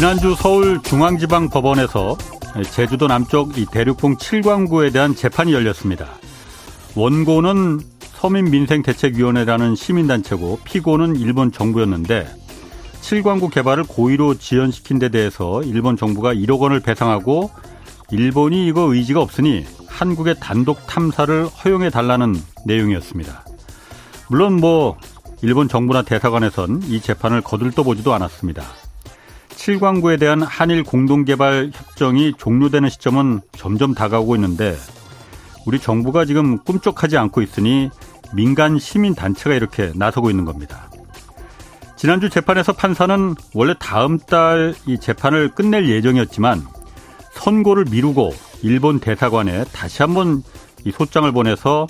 지난주 서울중앙지방법원에서 제주도 남쪽 이 대륙봉 7광구에 대한 재판이 열렸습니다. 원고는 서민민생대책위원회라는 시민단체고 피고는 일본 정부였는데 7광구 개발을 고의로 지연시킨 데 대해서 일본 정부가 1억 원을 배상하고 일본이 이거 의지가 없으니 한국의 단독 탐사를 허용해 달라는 내용이었습니다. 물론 뭐 일본 정부나 대사관에선 이 재판을 거들떠 보지도 않았습니다. 7광구에 대한 한일 공동개발 협정이 종료되는 시점은 점점 다가오고 있는데 우리 정부가 지금 꿈쩍하지 않고 있으니 민간 시민 단체가 이렇게 나서고 있는 겁니다. 지난주 재판에서 판사는 원래 다음 달 이 재판을 끝낼 예정이었지만 선고를 미루고 일본 대사관에 다시 한번 이 소장을 보내서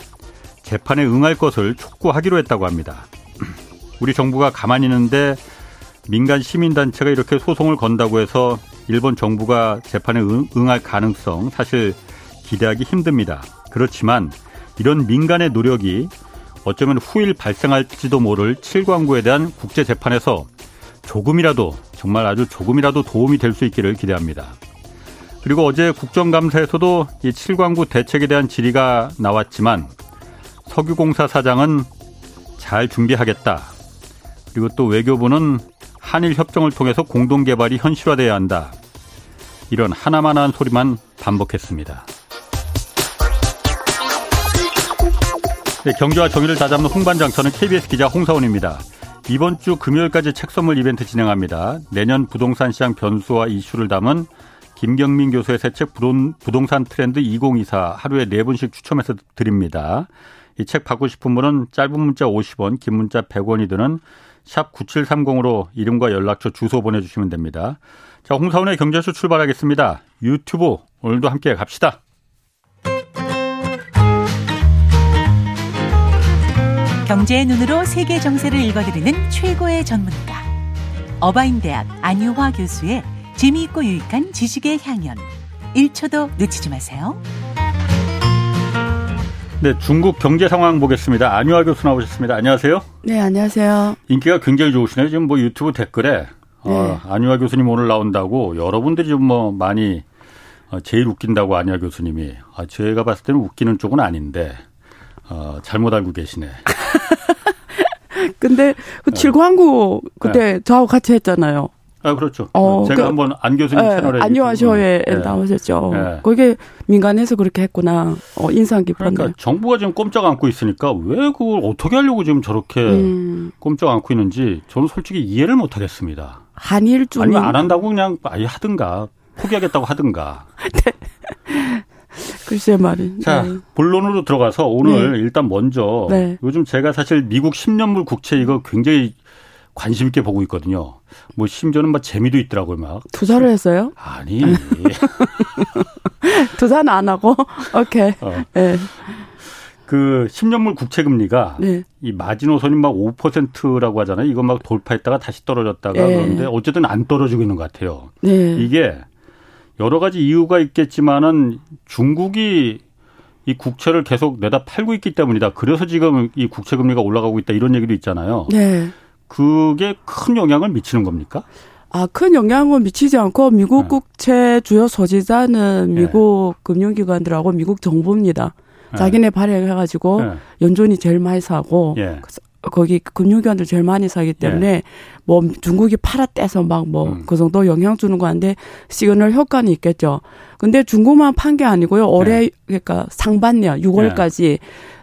재판에 응할 것을 촉구하기로 했다고 합니다. 우리 정부가 가만히 있는데 민간 시민단체가 이렇게 소송을 건다고 해서 일본 정부가 재판에 응할 가능성 사실 기대하기 힘듭니다. 그렇지만 이런 민간의 노력이 어쩌면 후일 발생할지도 모를 7광구에 대한 국제 재판에서 조금이라도 정말 아주 조금이라도 도움이 될 수 있기를 기대합니다. 그리고 어제 국정감사에서도 이 7광구 대책에 대한 질의가 나왔지만 석유공사 사장은 잘 준비하겠다. 그리고 또 외교부는 한일 협정을 통해서 공동 개발이 현실화돼야 한다. 이런 하나만한 소리만 반복했습니다. 네, 경제와 정의를 다잡는 홍반장 저는 KBS 기자 홍사원입니다. 이번 주 금요일까지 책 선물 이벤트 진행합니다. 내년 부동산 시장 변수와 이슈를 담은 김경민 교수의 새 책 부동산 트렌드 2024 하루에 네 분씩 추첨해서 드립니다. 이 책 받고 싶은 분은 짧은 문자 50원, 긴 문자 100원이 드는 샵 9730으로 이름과 연락처 주소 보내주시면 됩니다. 자, 홍사원의 경제쇼 출발하겠습니다. 유튜브 오늘도 함께 갑시다. 경제의 눈으로 세계 정세를 읽어드리는 최고의 전문가. 어바인대학 안유화 교수의 재미있고 유익한 지식의 향연. 1초도 놓치지 마세요. 네, 중국 경제 상황 보겠습니다. 안유화 교수 나오셨습니다. 안녕하세요. 네, 안녕하세요. 인기가 굉장히 좋으시네요. 지금 뭐 유튜브 댓글에 어, 네. 어, 안유화 교수님 오늘 나온다고 여러분들이 좀 뭐 많이 어, 제일 웃긴다고 안유화 교수님이 아, 제가 봤을 때는 웃기는 쪽은 아닌데 어, 잘못 알고 계시네. 근데 그 칠광구 그때 네. 저하고 같이 했잖아요. 아 그렇죠. 어, 제가 그, 한번 안 교수님 네, 채널에 안녕하쇼에 네. 나오셨죠. 네. 그게 민간에서 그렇게 했구나. 어, 인상 깊었네. 그러니까 정부가 지금 꼼짝 않고 있으니까 왜 그걸 어떻게 하려고 지금 저렇게 음. 꼼짝 않고 있는지 저는 솔직히 이해를 못 하겠습니다. 한일 중 아니면 안 한다고 그냥 아예 하든가 포기하겠다고 하든가. 네. 글쎄 말이. 자, 네. 본론으로 들어가서 오늘 네. 일단 먼저 네. 요즘 제가 사실 미국 10년물 국채 이거 굉장히 관심 있게 보고 있거든요. 뭐 심지어는 막 재미도 있더라고요, 막. 투자를 했어요? 아니. 투자는 안 하고. 오케이. 어. 네. 그 10년물 국채 금리가 네. 이 마지노선이 막 5%라고 하잖아요. 이거 막 돌파했다가 다시 떨어졌다가 네. 그런데 어쨌든 안 떨어지고 있는 것 같아요. 네. 이게 여러 가지 이유가 있겠지만은 중국이 이 국채를 계속 내다 팔고 있기 때문이다. 그래서 지금 이 국채 금리가 올라가고 있다 이런 얘기도 있잖아요. 네. 그게 큰 영향을 미치는 겁니까? 아, 큰 영향은 미치지 않고 미국 네. 국채 주요 소지자는 네. 미국 네. 금융기관들하고 미국 정부입니다. 네. 자기네 발행해가지고 네. 연준이 제일 많이 사고 예. 거기 금융기관들 제일 많이 사기 때문에 예. 뭐 중국이 팔았다 해서 막 뭐그 음. 정도 영향 주는 거 한데 시그널 효과는 있겠죠. 근데 중국만 판 게 아니고요. 올해 예. 그러니까 상반년 6월까지 예.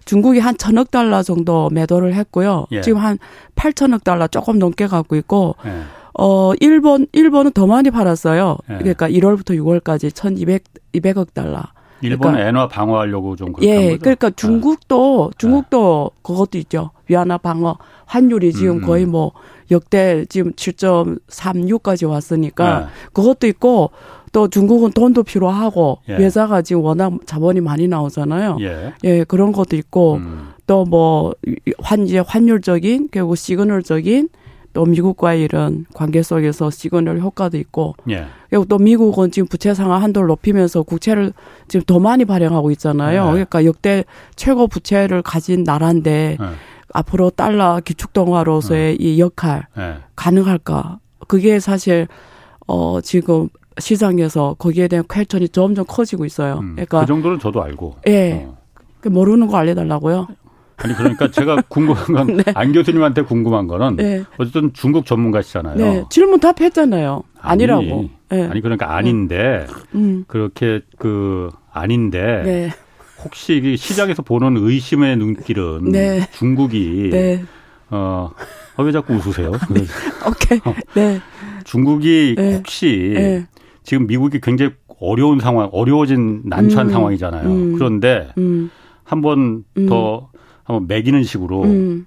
중국이 한 천억 달러 정도 매도를 했고요. 예. 지금 한 8천억 달러 조금 넘게 갖고 있고 예. 어 일본 일본은 더 많이 팔았어요. 예. 그러니까 1월부터 6월까지 1,200 200억 달러. 일본은 그러니까, 엔화 방어하려고 좀 그렇게 예, 거죠? 그러니까 중국도 네. 중국도 네. 그것도 있죠. 위안화 방어 환율이 지금 음. 거의 뭐 역대 지금 7.36까지 왔으니까 네. 그것도 있고 또 중국은 돈도 필요하고 예. 외자가 지금 워낙 자본이 많이 나오잖아요. 예, 예 그런 것도 있고 음. 또뭐 환 이제 환율적인 그리고 시그널적인 또 미국과의 이런 관계 속에서 시그널 효과도 있고 예. 그리고 또 미국은 지금 부채 상황 한도를 높이면서 국채를 지금 더 많이 발행하고 있잖아요. 예. 그러니까 역대 최고 부채를 가진 나라인데 예. 앞으로 달러 기축통화로서의 이 역할 가능할까? 그게 사실 어, 지금 시장에서 거기에 대한 퀘스천이 점점 커지고 있어요. 음, 그러니까 그 정도는 저도 알고. 예. 어. 그 모르는 거 알려달라고요. 아니 그러니까 제가 궁금한 건안 네. 교수님한테 궁금한 거는 네. 어쨌든 중국 전문가시잖아요. 네. 질문 답했잖아요. 아니라고. 아니, 네. 아니 그러니까 아닌데 음. 그렇게 그 아닌데 네. 혹시 시장에서 보는 의심의 눈길은 네. 중국이 네. 어, 어, 왜 자꾸 웃으세요? 오케이. 어. 네. 중국이 혹시 지금 미국이 굉장히 어려운 상황, 어려워진 난처한 음. 상황이잖아요. 음. 그런데 음. 한번 더 한번 매기는 식으로 음.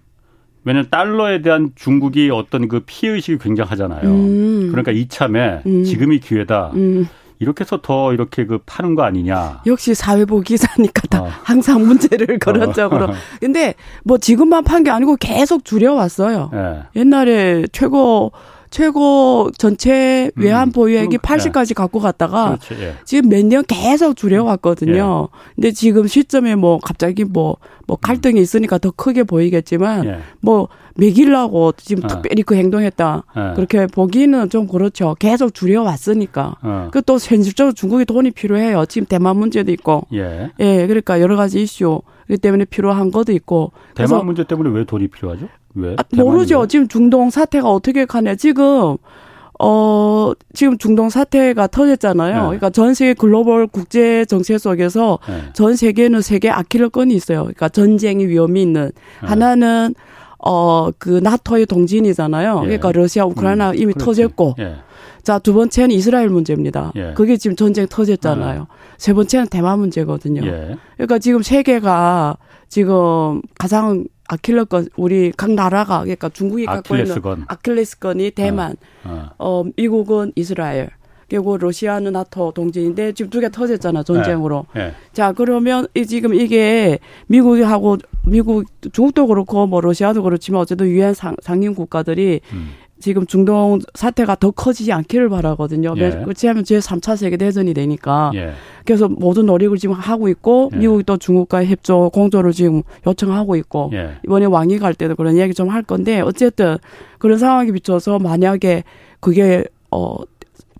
왜냐하면 달러에 대한 중국이 어떤 그 피해 의식이 굉장하잖아요. 음. 그러니까 이참에 음. 지금이 기회다. 음. 이렇게 해서 더 이렇게 그 파는 거 아니냐. 역시 사회부 기사니까 다 어. 항상 문제를 그런 어. 쪽으로. 근데 뭐 지금만 판 게 아니고 계속 줄여왔어요. 네. 옛날에 최고 최고 전체 음. 외환 보유액이 음. 80까지 예. 갖고 갔다가 그렇지, 예. 지금 몇 년 계속 줄여왔거든요. 예. 근데 지금 시점에 뭐 갑자기 뭐, 뭐 갈등이 있으니까 더 크게 보이겠지만 예. 뭐 매길라고 지금 어. 특별히 그 행동했다. 예. 그렇게 보기는 좀 그렇죠. 계속 줄여왔으니까. 어. 그또 현실적으로 중국이 돈이 필요해요. 지금 대만 문제도 있고. 예. 예. 그러니까 여러 가지 이슈. 그 때문에 필요한 것도 있고. 대만 문제 때문에 왜 돈이 필요하죠? 왜? 아, 모르죠. 지금 중동 사태가 어떻게 가냐. 지금 어, 지금 중동 사태가 터졌잖아요. 네. 그러니까 전 세계 글로벌 국제 정세 속에서 네. 전 세계는 세계 아킬레건이 있어요. 그러니까 전쟁이 위험이 있는 네. 하나는 어, 그 나토의 동진이잖아요. 예. 그러니까 러시아, 우크라이나 음, 이미 그렇지. 터졌고. 예. 자, 두 번째는 이스라엘 문제입니다. 예. 그게 지금 전쟁 터졌잖아요. 세 번째는 대만 문제거든요. 예. 그러니까 지금 세계가 지금 가장 아킬레스건 우리 각 나라가 그러니까 중국이 갖고 있는 아킬레스건이 대만, 어. 어. 어 미국은 이스라엘. 그리고 러시아는 나토 동지인데 지금 두 개 터졌잖아 전쟁으로. 네. 네. 자 그러면 이 지금 이게 미국이 하고 미국 중국도 그렇고 뭐 러시아도 그렇지만 어쨌든 유엔 상, 상임 국가들이 음. 지금 중동 사태가 더 커지지 않기를 바라거든요. 예. 그렇지 하면 제3차 세계 대전이 되니까. 예. 그래서 모든 노력을 지금 하고 있고, 예. 미국이 또 중국과의 협조, 공조를 지금 요청하고 있고, 예. 이번에 왕이 갈 때도 그런 이야기 좀 할 건데, 어쨌든 그런 상황에 비춰서 만약에 그게, 어,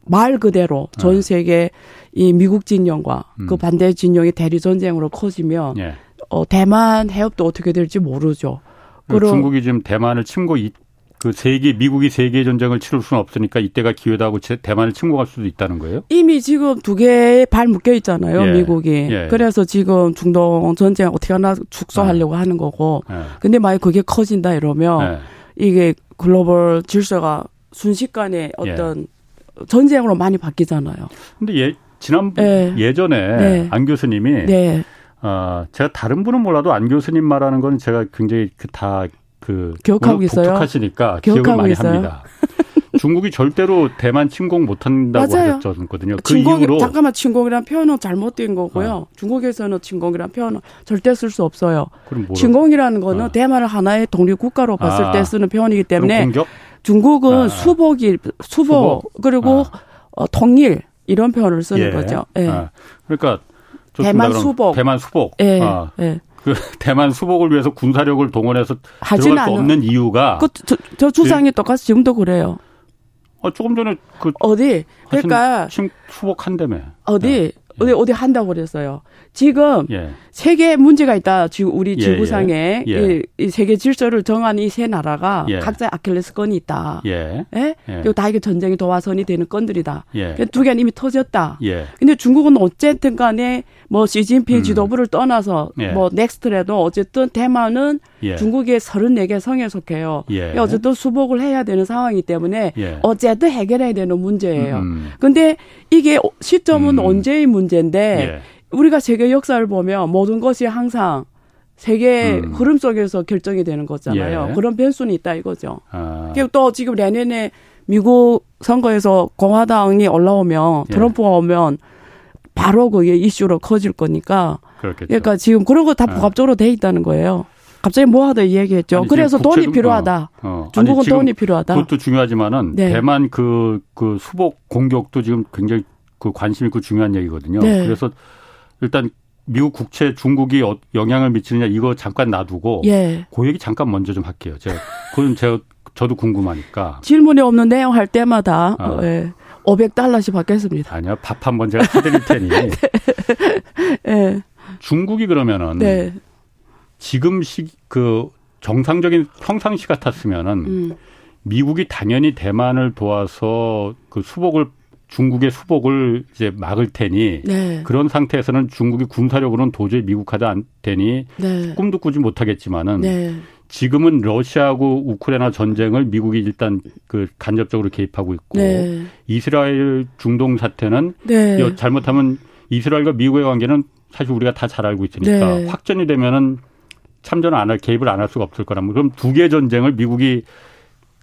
말 그대로 전 예. 세계 이 미국 진영과 음. 그 반대 진영이 대리 전쟁으로 커지면, 예. 어, 대만 해협도 어떻게 될지 모르죠. 그리고 중국이 지금 대만을 침고 그 세계 미국이 세계 전쟁을 치를 수는 없으니까 이때가 기회다 하고 대만을 침공할 수도 있다는 거예요? 이미 지금 두 개의 발 묶여 있잖아요, 예. 미국이. 예. 그래서 지금 중동 전쟁 어떻게 하나 축소하려고 예. 하는 거고. 예. 근데 만약 그게 커진다 이러면 예. 이게 글로벌 질서가 순식간에 어떤 예. 전쟁으로 많이 바뀌잖아요. 근데 예 지난 예 전에 네. 안 교수님이 네. 어, 제가 다른 분은 몰라도 안 교수님 말하는 건 제가 굉장히 그 다 그 기억하고 있어요. 독특하시니까 기억을 많이 있어요. 합니다. 중국이 절대로 대만 침공 못한다고 하셨거든요. 그 침공, 이후로 잠깐만 침공이란 표현은 잘못된 거고요. 어. 중국에서는 침공이란 표현은 절대 쓸 수 없어요. 침공이라는 거는 어. 대만을 하나의 독립 국가로 봤을 아. 때 쓰는 표현이기 때문에 중국은 아. 수복일 수복, 수복. 그리고 아. 어, 통일 이런 표현을 쓰는 예. 거죠. 예. 아. 그러니까 대만 수복. 대만 수복. 예. 아. 예. 그 대만 수복을 위해서 군사력을 동원해서 들어갈 수 없는 이유가 그, 저, 저 주장이 똑같이 지금도 그래요. 어, 조금 전에 그 어디 그러니까 수복한다며 어디 네. 어디 어디 한다고 그랬어요. 지금 예. 세계 문제가 있다. 지금 우리 예, 지구상에 예, 예. 이, 이, 세계 질서를 정한 이 세 나라가 예. 각자 아킬레스건이 있다. 예. 예? 그리고 다 이게 전쟁이 도화선이 되는 건들이다. 예. 두 개는 이미 터졌다. 예. 근데 중국은 어쨌든 간에 뭐 시진핑 음. 지도부를 떠나서 뭐 넥스트라도 어쨌든 대만은 중국의 34개 성에 속해요. 어쨌든 수복을 해야 되는 상황이기 때문에 어쨌든 해결해야 되는 문제예요. 음. 근데 이게 시점은 음. 언제의 문제인데 우리가 세계 역사를 보면 모든 것이 항상 세계 음. 흐름 속에서 결정이 되는 거잖아요. 예. 그런 변수는 있다 이거죠. 아. 그리고 또 지금 내년에 미국 선거에서 공화당이 올라오면 예. 트럼프가 오면 바로 그게 이슈로 커질 거니까. 그렇겠죠. 그러니까 지금 그런 거다 아. 복합적으로 돼 있다는 거예요. 갑자기 뭐 하다 얘기했죠. 아니, 그래서 돈이 필요하다. 어, 어. 중국은 아니, 돈이 필요하다. 그것도 중요하지만은 네. 대만 그, 그 수복 공격도 지금 굉장히 그 관심 있고 중요한 얘기거든요. 네. 그래서 일단 미국 국채 중국이 어, 영향을 미치느냐 이거 잠깐 놔두고 예. 그 얘기 잠깐 먼저 좀 할게요. 제가 그건 제가 저도 궁금하니까 질문이 없는 내용 할 때마다 아. 예. 500달러씩 받겠습니다. 아니요, 밥 한 번 제가 사드릴 테니. 네. 네. 중국이 그러면은 네. 지금 시 그 정상적인 평상시 같았으면은 음. 미국이 당연히 대만을 도와서 그 수복을 중국의 수복을 이제 막을 테니 네. 그런 상태에서는 중국이 군사력으로는 도저히 미국하지 않테니 네. 꿈도 꾸지 못하겠지만은 네. 지금은 러시아하고 우크라이나 전쟁을 미국이 일단 그 간접적으로 개입하고 있고 네. 이스라엘 중동 사태는 네. 잘못하면 이스라엘과 미국의 관계는 사실 우리가 다 잘 알고 있으니까 네. 확전이 되면은 참전을 안 할 개입을 안 할 수가 없을 거라면 그럼 두개 전쟁을 미국이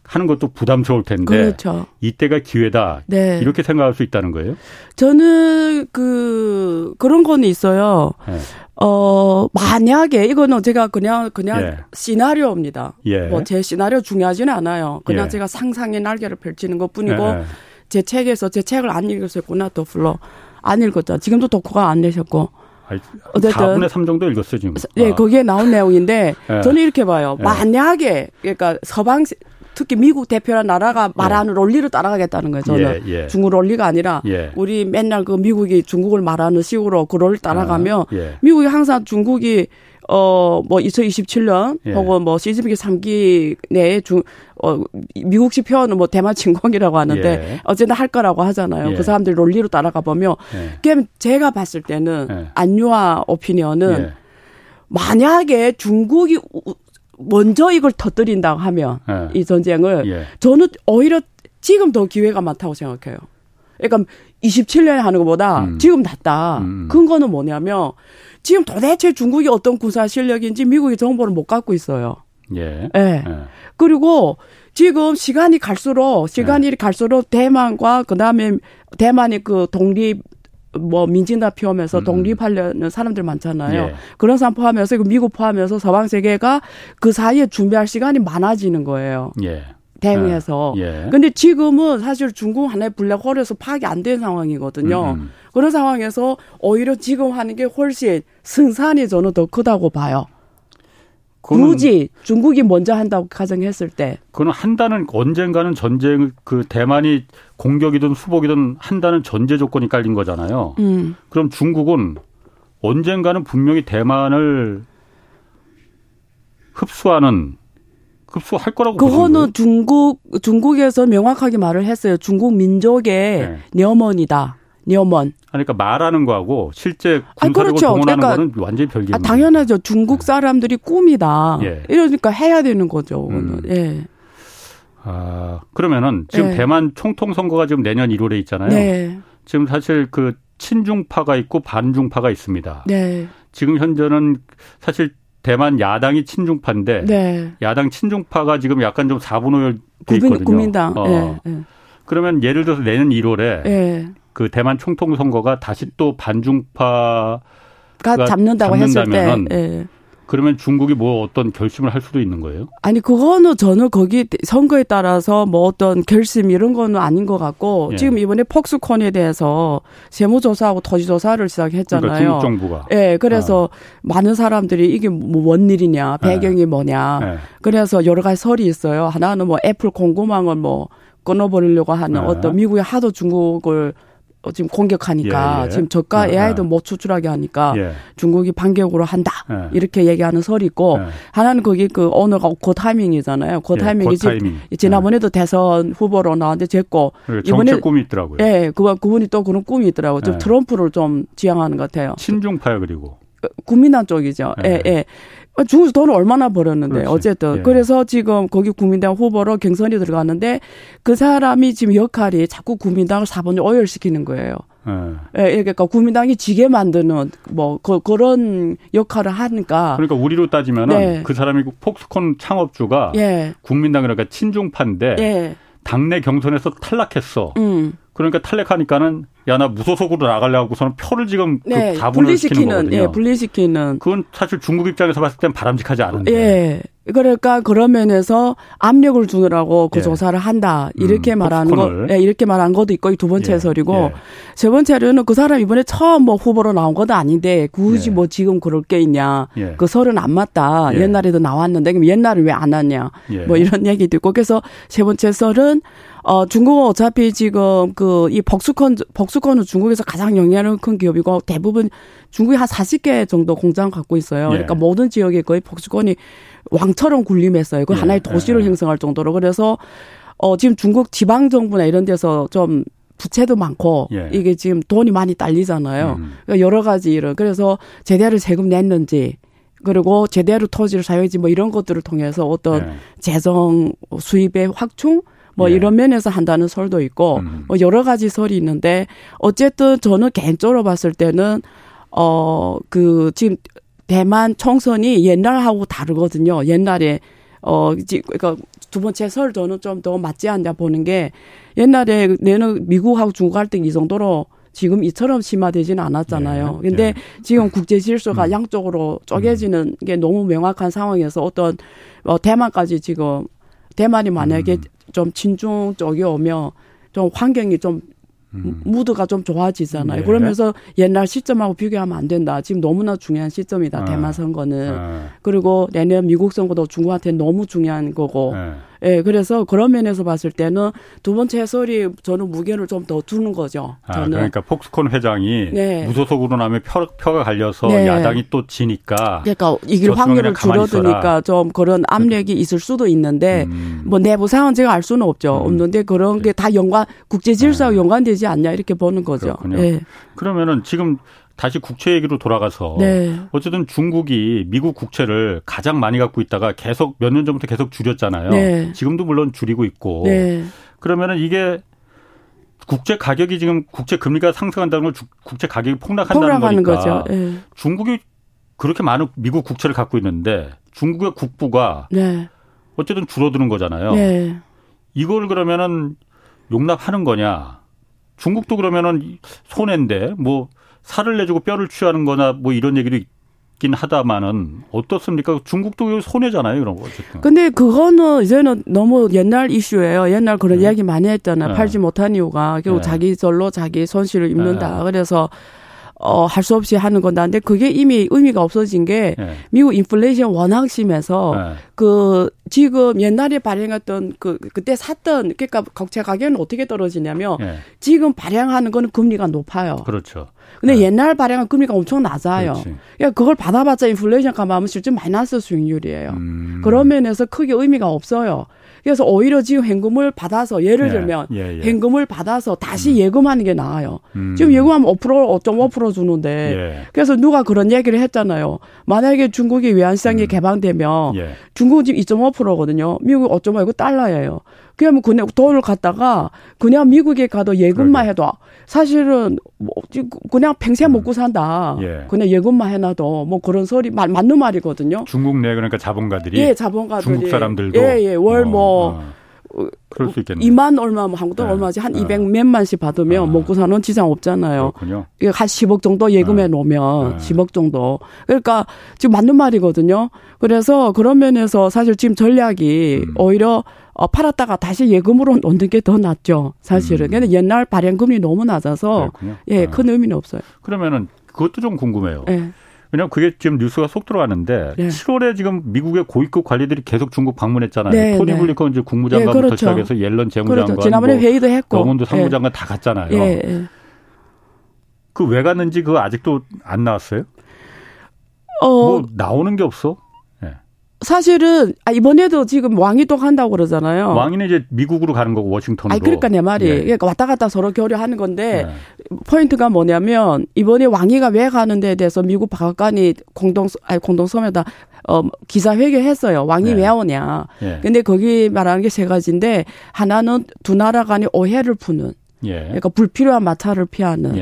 하는 것도 부담스러울 텐데 그렇죠. 이때가 기회다 네. 이렇게 생각할 수 있다는 거예요? 저는 그 그런 거는 있어요. 네. 어 만약에 이거는 제가 그냥 그냥 예. 시나리오입니다. 예. 뭐제 시나리오 중요하지는 않아요. 그냥 예. 제가 상상의 날개를 펼치는 것뿐이고 예, 예. 제 책에서 제 책을 안 읽었었구나 도플러 안 읽었죠. 지금도 독후가 안 내셨고. 어쨌든 4분의 3 정도 읽었어요, 지금. 네, 아. 거기에 나온 내용인데 예. 저는 이렇게 봐요. 만약에 그러니까 서방 특히 미국 대표란 나라가 말하는 예. 논리를 따라가겠다는 거예요. 저는 예, 예. 중국 논리가 아니라 예. 우리 맨날 그 미국이 중국을 말하는 식으로 그 논리 따라가면 아, 예. 미국이 항상 중국이 어, 뭐, 2027년, 예. 혹은 뭐, 시즈핑 3기 내에 중, 어, 미국식 표현은 뭐, 대만 진공이라고 하는데, 예. 어쨌든 할 거라고 하잖아요. 예. 그 사람들 논리로 따라가 보면, 예. 제가 봤을 때는, 예. 안유아 오피니언은, 만약에 중국이 먼저 이걸 터뜨린다고 하면 네. 이 전쟁을 예. 저는 오히려 지금 더 기회가 많다고 생각해요. 그러니까 27년에 하는 것보다 음. 지금 낫다. 음, 음. 근거는 뭐냐면 지금 도대체 중국이 어떤 군사 실력인지 미국의 정보를 못 갖고 있어요. 예. 예. 예. 그리고 지금 시간이 갈수록 시간이 예. 갈수록 대만과 그다음에 대만의 그 독립 뭐 피하면서 음. 독립하려는 사람들 많잖아요. 예. 그런 사람 포함해서 미국 포함해서 서방 세계가 그 사이에 준비할 시간이 많아지는 거예요. 예. 대응해서. 예. 근데 지금은 사실 중국 하나의 블랙홀에서 파악이 안 된 상황이거든요. 음, 음. 그런 상황에서 오히려 지금 하는 게 훨씬 승산이 저는 더 크다고 봐요. 굳이 중국이 먼저 한다고 가정했을 때. 그거는 한다는 언젠가는 전쟁 그 대만이 공격이든 수복이든 한다는 전제 조건이 깔린 거잖아요. 음. 그럼 중국은 언젠가는 분명히 대만을 흡수하는 흡수할 거라고 그거는 중국 중국에서 명확하게 말을 했어요. 중국 민족의 네. 녀먼이다. 녀먼. 그러니까 말하는 거하고 실제 군사력을 아, 그렇죠. 동원하는 그러니까, 거는 완전히 별개. 아, 당연하죠. 중국 네. 사람들이 꿈이다. 예. 이러니까 해야 되는 거죠. 음. 예. 아 그러면은 지금 예. 대만 총통 선거가 지금 내년 1월에 있잖아요. 네. 지금 사실 그 친중파가 있고 반중파가 있습니다. 네. 지금 현재는 사실 대만 야당이 친중파인데 네. 야당 친중파가 지금 약간 좀 4분 5열 돼 있거든요. 국민 당. 어. 예. 예. 그러면 예를 들어서 내년 1월에 예. 그 대만 총통 선거가 다시 또 반중파가 잡는다고 했을 때 예. 그러면 중국이 뭐 어떤 결심을 할 수도 있는 거예요? 아니 그거는 저는 거기 선거에 따라서 뭐 어떤 결심 이런 거는 아닌 것 같고 예. 지금 이번에 폭스콘에 대해서 세무조사하고 토지조사를 시작했잖아요. 그러니까 정부가. 예, 그래서 아. 많은 사람들이 이게 뭐 원일이냐 배경이 예. 뭐냐. 예. 그래서 여러 가지 설이 있어요. 하나는 뭐 애플 공급망을 뭐 끊어버리려고 하는 예. 어떤 미국이 하도 중국을 어, 지금 공격하니까 예, 예. 지금 저가 AI도 못 수출하게 하니까 예. 중국이 반격으로 한다 예. 이렇게 얘기하는 설이 있고 예. 하나는 거기 그 오너가 고타이밍이잖아요. 고타이밍이 예, 고타이밍. 지난번에도 대선 후보로 나왔는데 됐고 이번에 꿈이 있더라고요. 예, 그 그분이 또 그런 꿈이 있더라고요. 좀 트럼프를 좀 지향하는 것 같아요. 친중파요 그리고 국민당 쪽이죠. 예, 예. 중국에서 돈을 얼마나 벌었는데 그렇지. 어쨌든 예. 그래서 지금 거기 국민당 후보로 경선이 들어갔는데 그 사람이 지금 역할이 자꾸 국민당을 사본을 오열시키는 거예요. 예. 예, 그러니까 국민당이 지게 만드는 뭐 그, 그런 역할을 하니까. 그러니까 우리로 따지면은 네. 그 사람이 폭스콘 창업주가 예. 국민당 그러니까 친중파인데 예. 당내 경선에서 탈락했어. 음. 그러니까 탈락하니까는 야 나 무소속으로 나가려 하고서는 표를 지금 그 네, 그 분리시키는 거거든요. 예, 분리시키는. 그건 사실 중국 입장에서 봤을 땐 바람직하지 않은데. 예. 그러니까 그런 면에서 압력을 주느라고 그 예. 조사를 한다 이렇게 음, 말하는 거, 예, 이렇게 말한 것도 있고 두 번째 예. 해설이고 예. 세 번째로는 그 사람 이번에 처음 뭐 후보로 나온 것도 아닌데 굳이 예. 뭐 지금 그럴 게 있냐 예. 그 설은 안 맞다 옛날에도 나왔는데 그럼 옛날에 왜안 왔냐 뭐 이런 얘기도 있고 그래서 세 번째 설은 어, 중국은 어차피 지금 그 이 벅스콘, 벅스콘은 중국에서 가장 영향력 큰 기업이고 대부분 중국이 한 40개 정도 공장 갖고 있어요. 그러니까 예. 모든 지역에 거의 벅스콘이 왕처럼 군림했어요. 그 예. 하나의 도시를 예. 형성할 정도로. 그래서 어, 지금 중국 지방 정부나 이런 데서 좀 부채도 많고 예. 이게 지금 돈이 많이 딸리잖아요. 음. 그러니까 여러 가지 일을 그래서 제대로 세금 냈는지 그리고 제대로 토지를 사용했지 뭐 이런 것들을 통해서 어떤 예. 재정 수입의 확충 뭐 예. 이런 면에서 한다는 설도 있고 음. 뭐 여러 가지 설이 있는데 어쨌든 저는 개인적으로 봤을 때는 어 그 지금 대만 총선이 옛날하고 다르거든요. 옛날에 어 그러니까 두 번째 설 저는 좀 더 맞지 않냐 보는 게 옛날에 내는 미국하고 중국 할때 이 정도로 지금 이처럼 심화되지는 않았잖아요. 예, 근데 예. 지금 국제 질서가 음. 양쪽으로 쪼개지는 게 너무 명확한 상황에서 어떤 어 대만까지 지금 대만이 만약에 음. 좀 오면 좀 환경이 좀 음. 무드가 좀 좋아지잖아요. 네. 그러면서 옛날 시점하고 비교하면 안 된다. 지금 너무나 중요한 시점이다. 아. 대만 선거는. 아. 그리고 내년 미국 선거도 중국한테 너무 중요한 거고. 네. 예, 그래서 그런 면에서 봤을 때는 두 번째 해설이 저는 무게를 좀 더 두는 거죠. 아, 저는. 그러니까 폭스콘 회장이 네. 무소속으로 나면 표, 표가 갈려서 네. 야당이 또 지니까. 그러니까 이길 확률을 줄어드니까 좀 그런 압력이 있을 수도 있는데 음. 뭐 내부 상황 제가 알 수는 없죠. 음. 없는데 그런 게 다 연관 국제 질서와 네. 연관되지 않냐 이렇게 보는 거죠. 그렇군요. 예. 그러면은 지금 다시 국채 얘기로 돌아가서 네. 어쨌든 중국이 미국 국채를 가장 많이 갖고 있다가 계속 몇 년 전부터 계속 줄였잖아요. 네. 지금도 물론 줄이고 있고 네. 그러면은 이게 국제 가격이 지금 국제 금리가 상승한다는 걸 국제 가격이 폭락한다는 거니까. 네. 중국이 그렇게 많은 미국 국채를 갖고 있는데 중국의 국부가 네. 어쨌든 줄어드는 거잖아요. 네. 이걸 그러면은 용납하는 거냐? 중국도 그러면은 손해인데 뭐 살을 내주고 뼈를 취하는 거나 뭐 이런 얘기도 있긴 하다마는 어떻습니까? 중국도 손해잖아요, 그런 거 어쨌든. 근데 그거는 이제는 너무 옛날 이슈예요. 옛날 그런 네. 이야기 많이 했잖아요. 네. 팔지 못한 이유가 결국 네. 자기 절로 자기 손실을 입는다. 네. 그래서 어, 할 수 없이 하는 건데, 근데 그게 이미 의미가 없어진 게, 네. 미국 인플레이션 워낙 심해서, 네. 그, 지금 옛날에 발행했던 그, 그때 샀던, 그러니까 국채 가격은 어떻게 떨어지냐면, 네. 지금 발행하는 거는 금리가 높아요. 그렇죠. 근데 네. 옛날 발행한 금리가 엄청 낮아요. 그러니까 그걸 받아봤자 인플레이션 감안하면 실제 마이너스 수익률이에요. 음. 그런 면에서 크게 의미가 없어요. 그래서 오히려 지금 현금을 받아서 예를 예, 들면 예, 예. 현금을 받아서 다시 음. 예금하는 게 나아요. 음. 지금 예금하면 5% 5.5% 주는데 예. 그래서 누가 그런 얘기를 했잖아요. 만약에 중국이 외환시장이 음. 개방되면 예. 중국은 지금 2.5%거든요. 미국 5.5 이거 달러예요. 그러면 그냥 돈을 갖다가 그냥 미국에 가도 예금만 그러게. 해도 사실은 뭐 그냥 평생 먹고 산다. 예. 그냥 예금만 해놔도 뭐 그런 소리 말 맞는 말이거든요. 중국 내 그러니까 자본가들이 예, 자본가들이 중국 사람들도 예, 예. 월뭐 어, 어. 그럴 수 있겠네요. 2만 얼마, 뭐 한국도 네. 얼마지? 한 네. 200 몇만씩 받으면 아. 먹고 사는 지장 없잖아요. 그렇군요. 이게 한 10억 정도 예금해 네. 놓으면 네. 10억 정도. 그러니까 지금 맞는 말이거든요. 그래서 그런 면에서 사실 지금 전략이 음. 오히려 어, 팔았다가 다시 예금으로 넣는 게 더 낫죠. 사실은. 음. 근데 옛날 발행금리 너무 낮아서 그렇군요. 예, 아. 큰 의미는 없어요. 그러면은 그것도 좀 궁금해요. 네. 왜냐하면 그게 지금 뉴스가 속 들어가는데 네. 7월에 지금 미국의 고위급 관리들이 계속 중국 방문했잖아요. 네, 토니 네. 블리컨 이제 국무장관부터 네, 그렇죠. 시작해서 옐런 재무장관, 그렇죠. 지난번에 뭐 회의도 했고, 러문도 상무장관 다 갔잖아요. 그 왜 갔는지 그거 아직도 안 나왔어요? 어, 뭐 나오는 게 없어? 사실은 아 이번에도 지금 왕이 또 간다고 그러잖아요. 왕이는 이제 미국으로 가는 거고 워싱턴으로. 아 그러니까 내 말이 네. 그러니까 왔다 갔다 서로 교류하는 건데 네. 포인트가 뭐냐면 이번에 왕이가 왜 가는 데에 대해서 미국 박관이 공동 아니 공동 섬에다 어 기자회견 했어요. 왕이 네. 왜 오냐. 네. 근데 거기 말하는 게 세 가지인데 하나는 두 나라 간의 오해를 푸는. 예. 그러니까 불필요한 마찰을 피하는.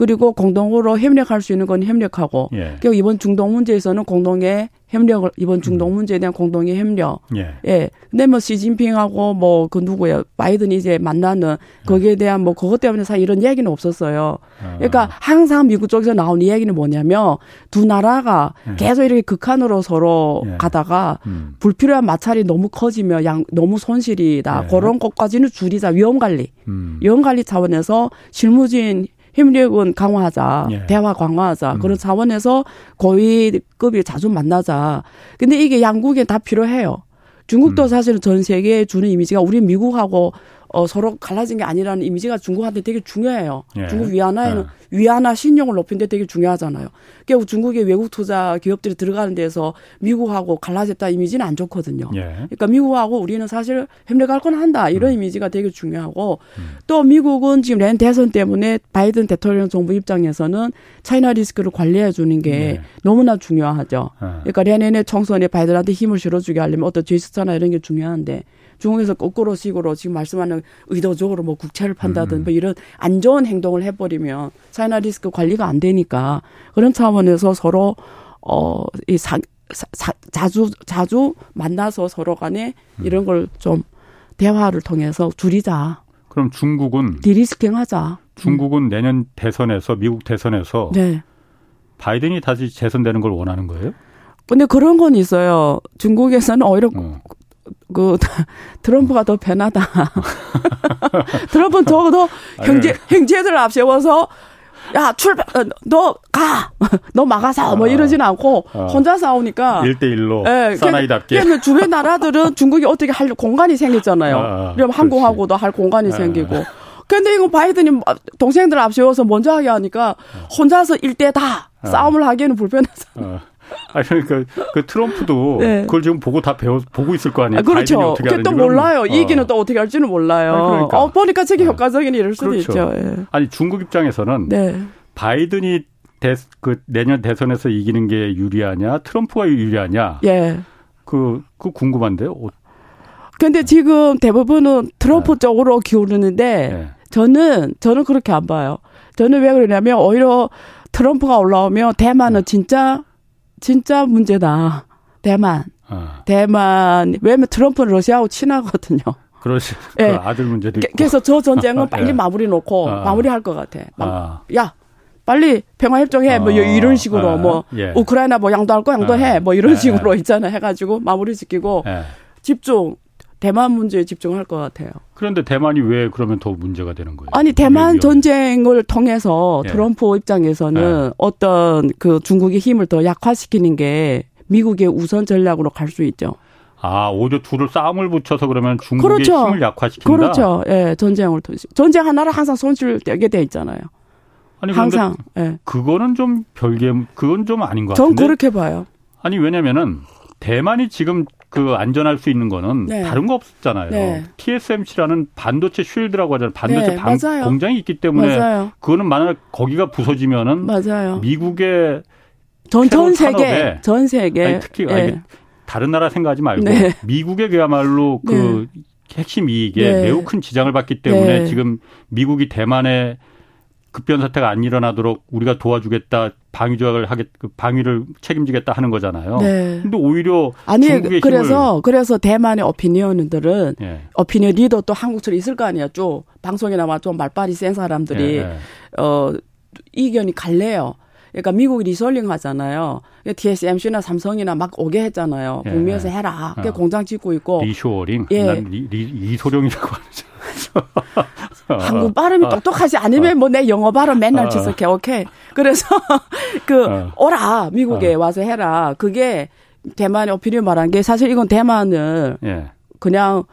예. 그리고 공동으로 협력할 수 있는 건 협력하고 예. 그리고 이번 중동 문제에서는 공동의 협력을 이번 중동 음. 문제에 대한 공동의 협력. 예. 예. 근데 뭐 시진핑하고 뭐 그 누구야 바이든이 이제 만나는 거기에 대한 뭐 그것 때문에 사실 이런 얘기는 없었어요. 아. 그러니까 항상 미국 쪽에서 나온 이야기는 뭐냐면 두 나라가 예. 계속 이렇게 극한으로 서로 예. 가다가 음. 불필요한 마찰이 너무 커지면 양 너무 손실이다. 예. 그런 것까지는 줄이자 위험 관리. 음. 위험 관리 차원에서 실무진 협력은 강화하자, 예. 대화 강화하자 음. 그런 차원에서 고위급이 자주 만나자. 근데 이게 양국에 다 필요해요. 중국도 음. 사실은 전 세계에 주는 이미지가 우리 미국하고 어, 서로 갈라진 게 아니라는 이미지가 중국한테 되게 중요해요. 예. 중국 위안화에는 예. 위안화 신용을 높이는데 되게 중요하잖아요. 그러니까 중국의 외국 투자 기업들이 들어가는 데서 미국하고 갈라졌다 이미지는 안 좋거든요. 예. 그러니까 미국하고 우리는 사실 협력할 건 한다 이런 음. 이미지가 되게 중요하고 음. 또 미국은 지금 렌 대선 때문에 바이든 대통령 정부 입장에서는 차이나 리스크를 관리해 주는 게 예. 너무나 중요하죠. 아. 그러니까 렌의 총선에 바이든한테 힘을 실어주게 하려면 어떤 제스처나 이런 게 중요한데 중국에서 거꾸로 식으로 지금 말씀하는 의도적으로 뭐 국채를 판다든 음. 뭐 이런 안 좋은 행동을 해버리면 차이나 리스크 관리가 안 되니까 그런 차원에서 서로 어이 사, 사, 자주 자주 만나서 서로 간에 음. 이런 걸 좀 대화를 통해서 줄이자. 그럼 중국은 디리스킹 하자. 중국은 음. 내년 대선에서 미국 대선에서 네. 바이든이 다시 재선되는 걸 원하는 거예요? 근데 그런 건 있어요. 중국에서는 오히려 어. 그 트럼프가 더 편하다. 트럼프는 더더 경제 행제들을 앞세워서 야 출발 어, 너 가. 너 막아서 뭐 아. 이러진 않고 아. 혼자 싸우니까 1대1로 예, 사나이답게. 그러니까 주변 나라들은 중국이 어떻게 할 공간이 생겼잖아요. 아, 그럼 항공하고도 할 공간이 아. 생기고. 근데 이거 바이든이 뭐 동생들 앞세워서 먼저 하게 하니까 혼자서 1대 다 싸움을 하기에는 불편해서. 아 그러니까 그 트럼프도 네. 그걸 지금 보고 다 배워 보고 있을 거 아니에요. 아, 그렇죠. 그게 또 몰라요. 어. 이 얘기는 또 어떻게 할지는 몰라요. 아, 그러니까. 어, 보니까 되게 네. 효과적인 이럴 수도 그렇죠. 있죠. 예. 아니 중국 입장에서는 네. 바이든이 대, 그 내년 대선에서 이기는 게 유리하냐, 트럼프가 유리하냐. 예. 그, 그 궁금한데요. 어. 근데 지금 대부분은 트럼프 네. 쪽으로 기울는데 네. 저는 저는 그렇게 안 봐요. 저는 왜 그러냐면 오히려 트럼프가 올라오면 대만은 네. 진짜 진짜 문제다. 대만. 어. 대만. 왜냐면 트럼프는 러시아하고 친하거든요. 그렇지. 예. 그 아들 문제도 있고. 그래서 저 전쟁은 빨리 예. 마무리 놓고 어. 마무리할 것 같아. 아. 야, 빨리 평화협정해. 뭐 어. 뭐 이런 식으로 어. 뭐 예. 우크라이나 뭐 양도할 거 양도해. 어. 뭐 이런 예. 식으로 있잖아. 해가지고 마무리 예. 집중. 대만 문제에 집중할 것 같아요. 그런데 대만이 왜 그러면 더 문제가 되는 거예요? 아니 대만 전쟁을 통해서 예. 트럼프 입장에서는 예. 어떤 그 중국의 힘을 더 약화시키는 게 미국의 우선 전략으로 갈 수 있죠. 아, 오히려 둘을 싸움을 붙여서 그러면 중국의 그렇죠. 힘을 약화시킨다. 그렇죠. 예, 전쟁을 통해서 전쟁 하나를 항상 손실되게 돼 있잖아요. 아니 항상. 예. 그거는 좀 별개 그건 좀 아닌 것 같은데. 전 그렇게 봐요. 아니 왜냐면은 대만이 지금 그 안전할 수 있는 거는 네. 다른 거 없었잖아요. 네. TSMC라는 반도체 쉴드라고 하잖아요. 반도체 네, 방, 공장이 있기 때문에 맞아요. 그거는 만약 거기가 부서지면은 맞아요. 미국의 전, 전 세계 전 세계 아니, 특히 아니, 네. 다른 나라 생각하지 말고 네. 미국의 그야말로 그 네. 핵심 이익에 매우 큰 지장을 받기 때문에 지금 미국이 대만에 급변 사태가 안 일어나도록 우리가 도와주겠다 방위 조약을 하겠 그 방위를 책임지겠다 하는 거잖아요. 네. 근데 오히려 아니 그래서 그래서 대만의 opinion들은 예. 오피니언 리더 또 한국처럼 있을 거 아니야. 쭉 방송에 나좀 말빨이 센 사람들이 예. 어 이견이 갈래요. 그러니까 미국이 리솔링 하잖아요. TSMC나 삼성이나 막 오게 했잖아요. 예. 북미에서 해라. 그 어. 공장 짓고 있고. 리쇼링? 예. 난 리, 리, 이소룡이라고 하죠. 한국 발음이 어. 똑똑하지 않으면 뭐 내 영어 발음 맨날 지적해. 어. 오케이. 그래서 그 어. 오라 미국에 와서 해라. 그게 대만의 오피니언 말한 게 사실 이건 대만을 예. 그냥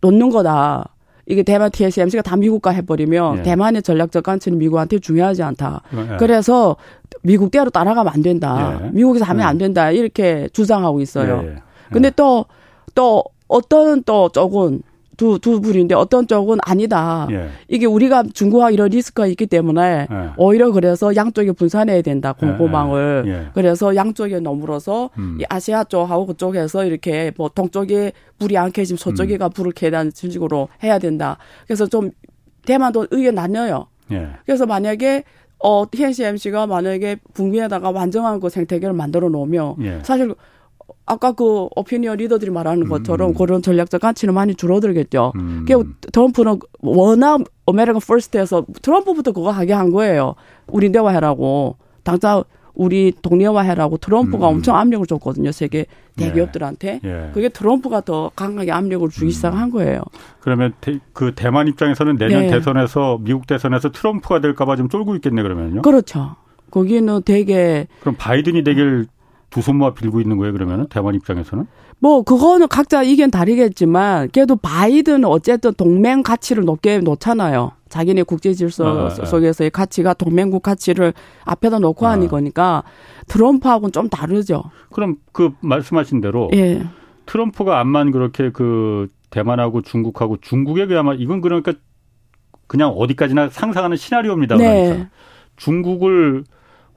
놓는 거다. 이게 대만 TSMC가 다 미국가 해버리면 예. 대만의 전략적 가치는 미국한테 중요하지 않다. 예. 그래서 미국 대로 따라가면 안 된다. 예. 미국에서 하면 안 된다. 이렇게 주장하고 있어요. 예. 근데 또, 또 어떤 또 쪽은 두, 두 분인데 어떤 쪽은 아니다. 예. 이게 우리가 중국과 이런 리스크가 있기 때문에 예. 오히려 그래서 양쪽에 분산해야 된다. 공포망을. 예. 예. 그래서 양쪽에 넘으로서 음. 이 아시아 쪽하고 그쪽에서 이렇게 뭐 동쪽에 불이 안 켜지면 서쪽에가 음. 불을 켜다는 식으로 해야 된다. 그래서 좀 대만도 의견 나뉘어요. 예. 그래서 만약에 어, TSMC가 만약에 북미에다가 완전한 그 생태계를 만들어 놓으면 예. 사실 아까 그 오피니언 리더들이 말하는 음, 것처럼 음. 그런 전략적 가치는 많이 줄어들겠죠. 음. 그 트럼프는 워낙 American first에서 트럼프부터 그거 하게 한 거예요. 우리 대화해라고. 당장 우리 독립화해라고 트럼프가 음. 엄청 압력을 줬거든요. 세계 대기업들한테. 예. 예. 그게 트럼프가 더 강하게 압력을 주기 음. 시작한 거예요. 그러면 대, 그 대만 입장에서는 내년 네. 대선에서 미국 대선에서 트럼프가 될까봐 좀 쫄고 있겠네 그러면요. 그렇죠. 거기는 되게 그럼 바이든이 되길 두손 모아 빌고 있는 거예요, 그러면은 대만 입장에서는? 뭐 그거는 각자 의견 다르겠지만 그래도 바이든은 어쨌든 동맹 가치를 높게 놓잖아요. 자기네 국제 질서 아, 아, 속에서의 가치가 동맹국 가치를 앞에다 놓고 아. 하는 거니까 트럼프하고는 좀 다르죠. 그럼 그 말씀하신 대로 예. 트럼프가 암만 그렇게 그 대만하고 중국하고 중국에 그야말 이건 그러니까 그냥 어디까지나 상상하는 시나리오입니다. 네. 그러니까 중국을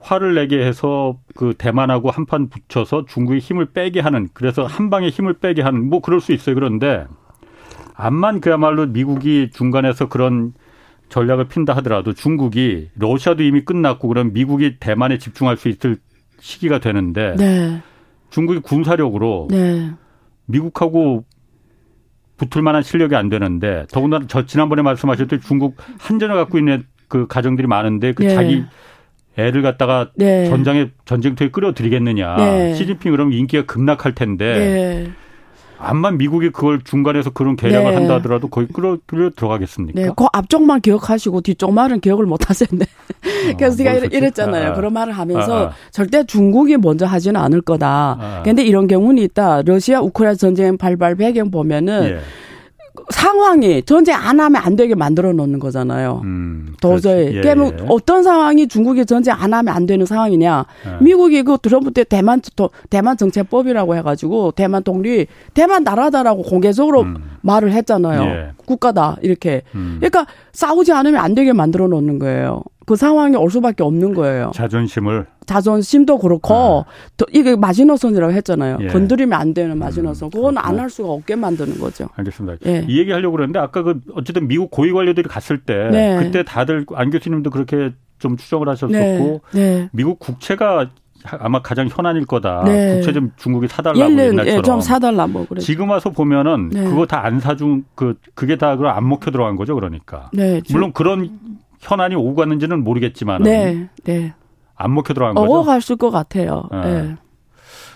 화를 내게 해서 그 대만하고 한판 붙여서 중국의 힘을 빼게 하는 그래서 한 방에 힘을 빼게 하는 뭐 그럴 수 있어요. 그런데 암만 그야말로 미국이 중간에서 그런 전략을 핀다 하더라도 중국이 러시아도 이미 끝났고 그럼 미국이 대만에 집중할 수 있을 시기가 되는데 네. 중국이 군사력으로 네. 미국하고 붙을 만한 실력이 안 되는데 더군다나 저 지난번에 말씀하셨듯이 중국 한전을 갖고 있는 그 가정들이 많은데 그 네. 자기 애를 갖다가 네. 전장에 전쟁터에 끌어들이겠느냐. 네. 시진핑 그러면 인기가 급락할 텐데. 네. 암만 미국이 그걸 중간에서 그런 계략을 네. 한다 하더라도 거의 끌어 끌어 들어가겠습니까? 네, 그 앞쪽만 기억하시고 뒤쪽 말은 기억을 못 하셨네. 어, 그래서 제가 이랬잖아요. 아, 그런 말을 하면서 아, 아. 절대 중국이 먼저 하지는 않을 거다. 그런데 아. 이런 경우는 있다. 러시아 우크라이나 전쟁 발발 배경 보면은 예. 상황이 전쟁 안 하면 안 되게 만들어 놓는 거잖아요. 음, 도저히. 예, 그러면 예. 어떤 상황이 중국이 전쟁 안 하면 안 되는 상황이냐. 예. 미국이 그 트럼프 때 대만 대만 정책법이라고 해가지고 대만 독립 대만 나라다라고 공개적으로 음. 말을 했잖아요. 예. 국가다 이렇게. 음. 그러니까 싸우지 않으면 안 되게 만들어 놓는 거예요. 그 상황이 올 수밖에 없는 거예요. 자존심을 자존심도 그렇고 네. 이게 마지노선이라고 했잖아요. 예. 건드리면 안 되는 마지노선. 음, 그건 안 할 수가 없게 만드는 거죠. 알겠습니다. 예. 이 얘기 하려고 그랬는데 아까 그 어쨌든 미국 고위 관료들이 갔을 때 네. 그때 다들 안 교수님도 그렇게 좀 추정을 하셨었고 네. 네. 미국 국채가 아마 가장 현안일 거다. 네. 국채 좀 중국이 사달라고 옛날처럼. 예, 좀 사달라 뭐 그래. 지금 와서 보면은 네. 그거 다 안 사준 그 그게 다 그걸 안 먹혀 들어간 거죠, 그러니까. 네, 물론 그런 현안이 오고 갔는지는 모르겠지만 네, 네. 안 먹혀 들어간 거죠. 어갔을 것 같아요. 네. 네.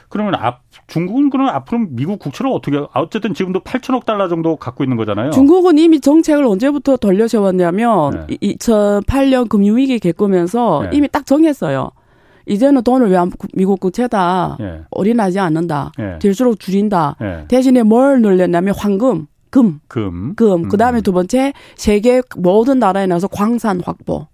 그러면 앞 중국은 그럼 앞으로 미국 국채를 어떻게 어쨌든 지금도 8천억 달러 정도 갖고 있는 거잖아요. 중국은 이미 정책을 언제부터 돌려 세웠냐면 네. 2008년 금융위기 겪으면서 네. 이미 딱 정했어요. 이제는 돈을 왜 미국 국채다 네. 올인하지 않는다. 네. 될수록 줄인다. 네. 대신에 뭘 늘렸냐면 황금. 금. 금. 금. 그 다음에 음. 두 번째, 세계 모든 나라에 나서 광산 확보.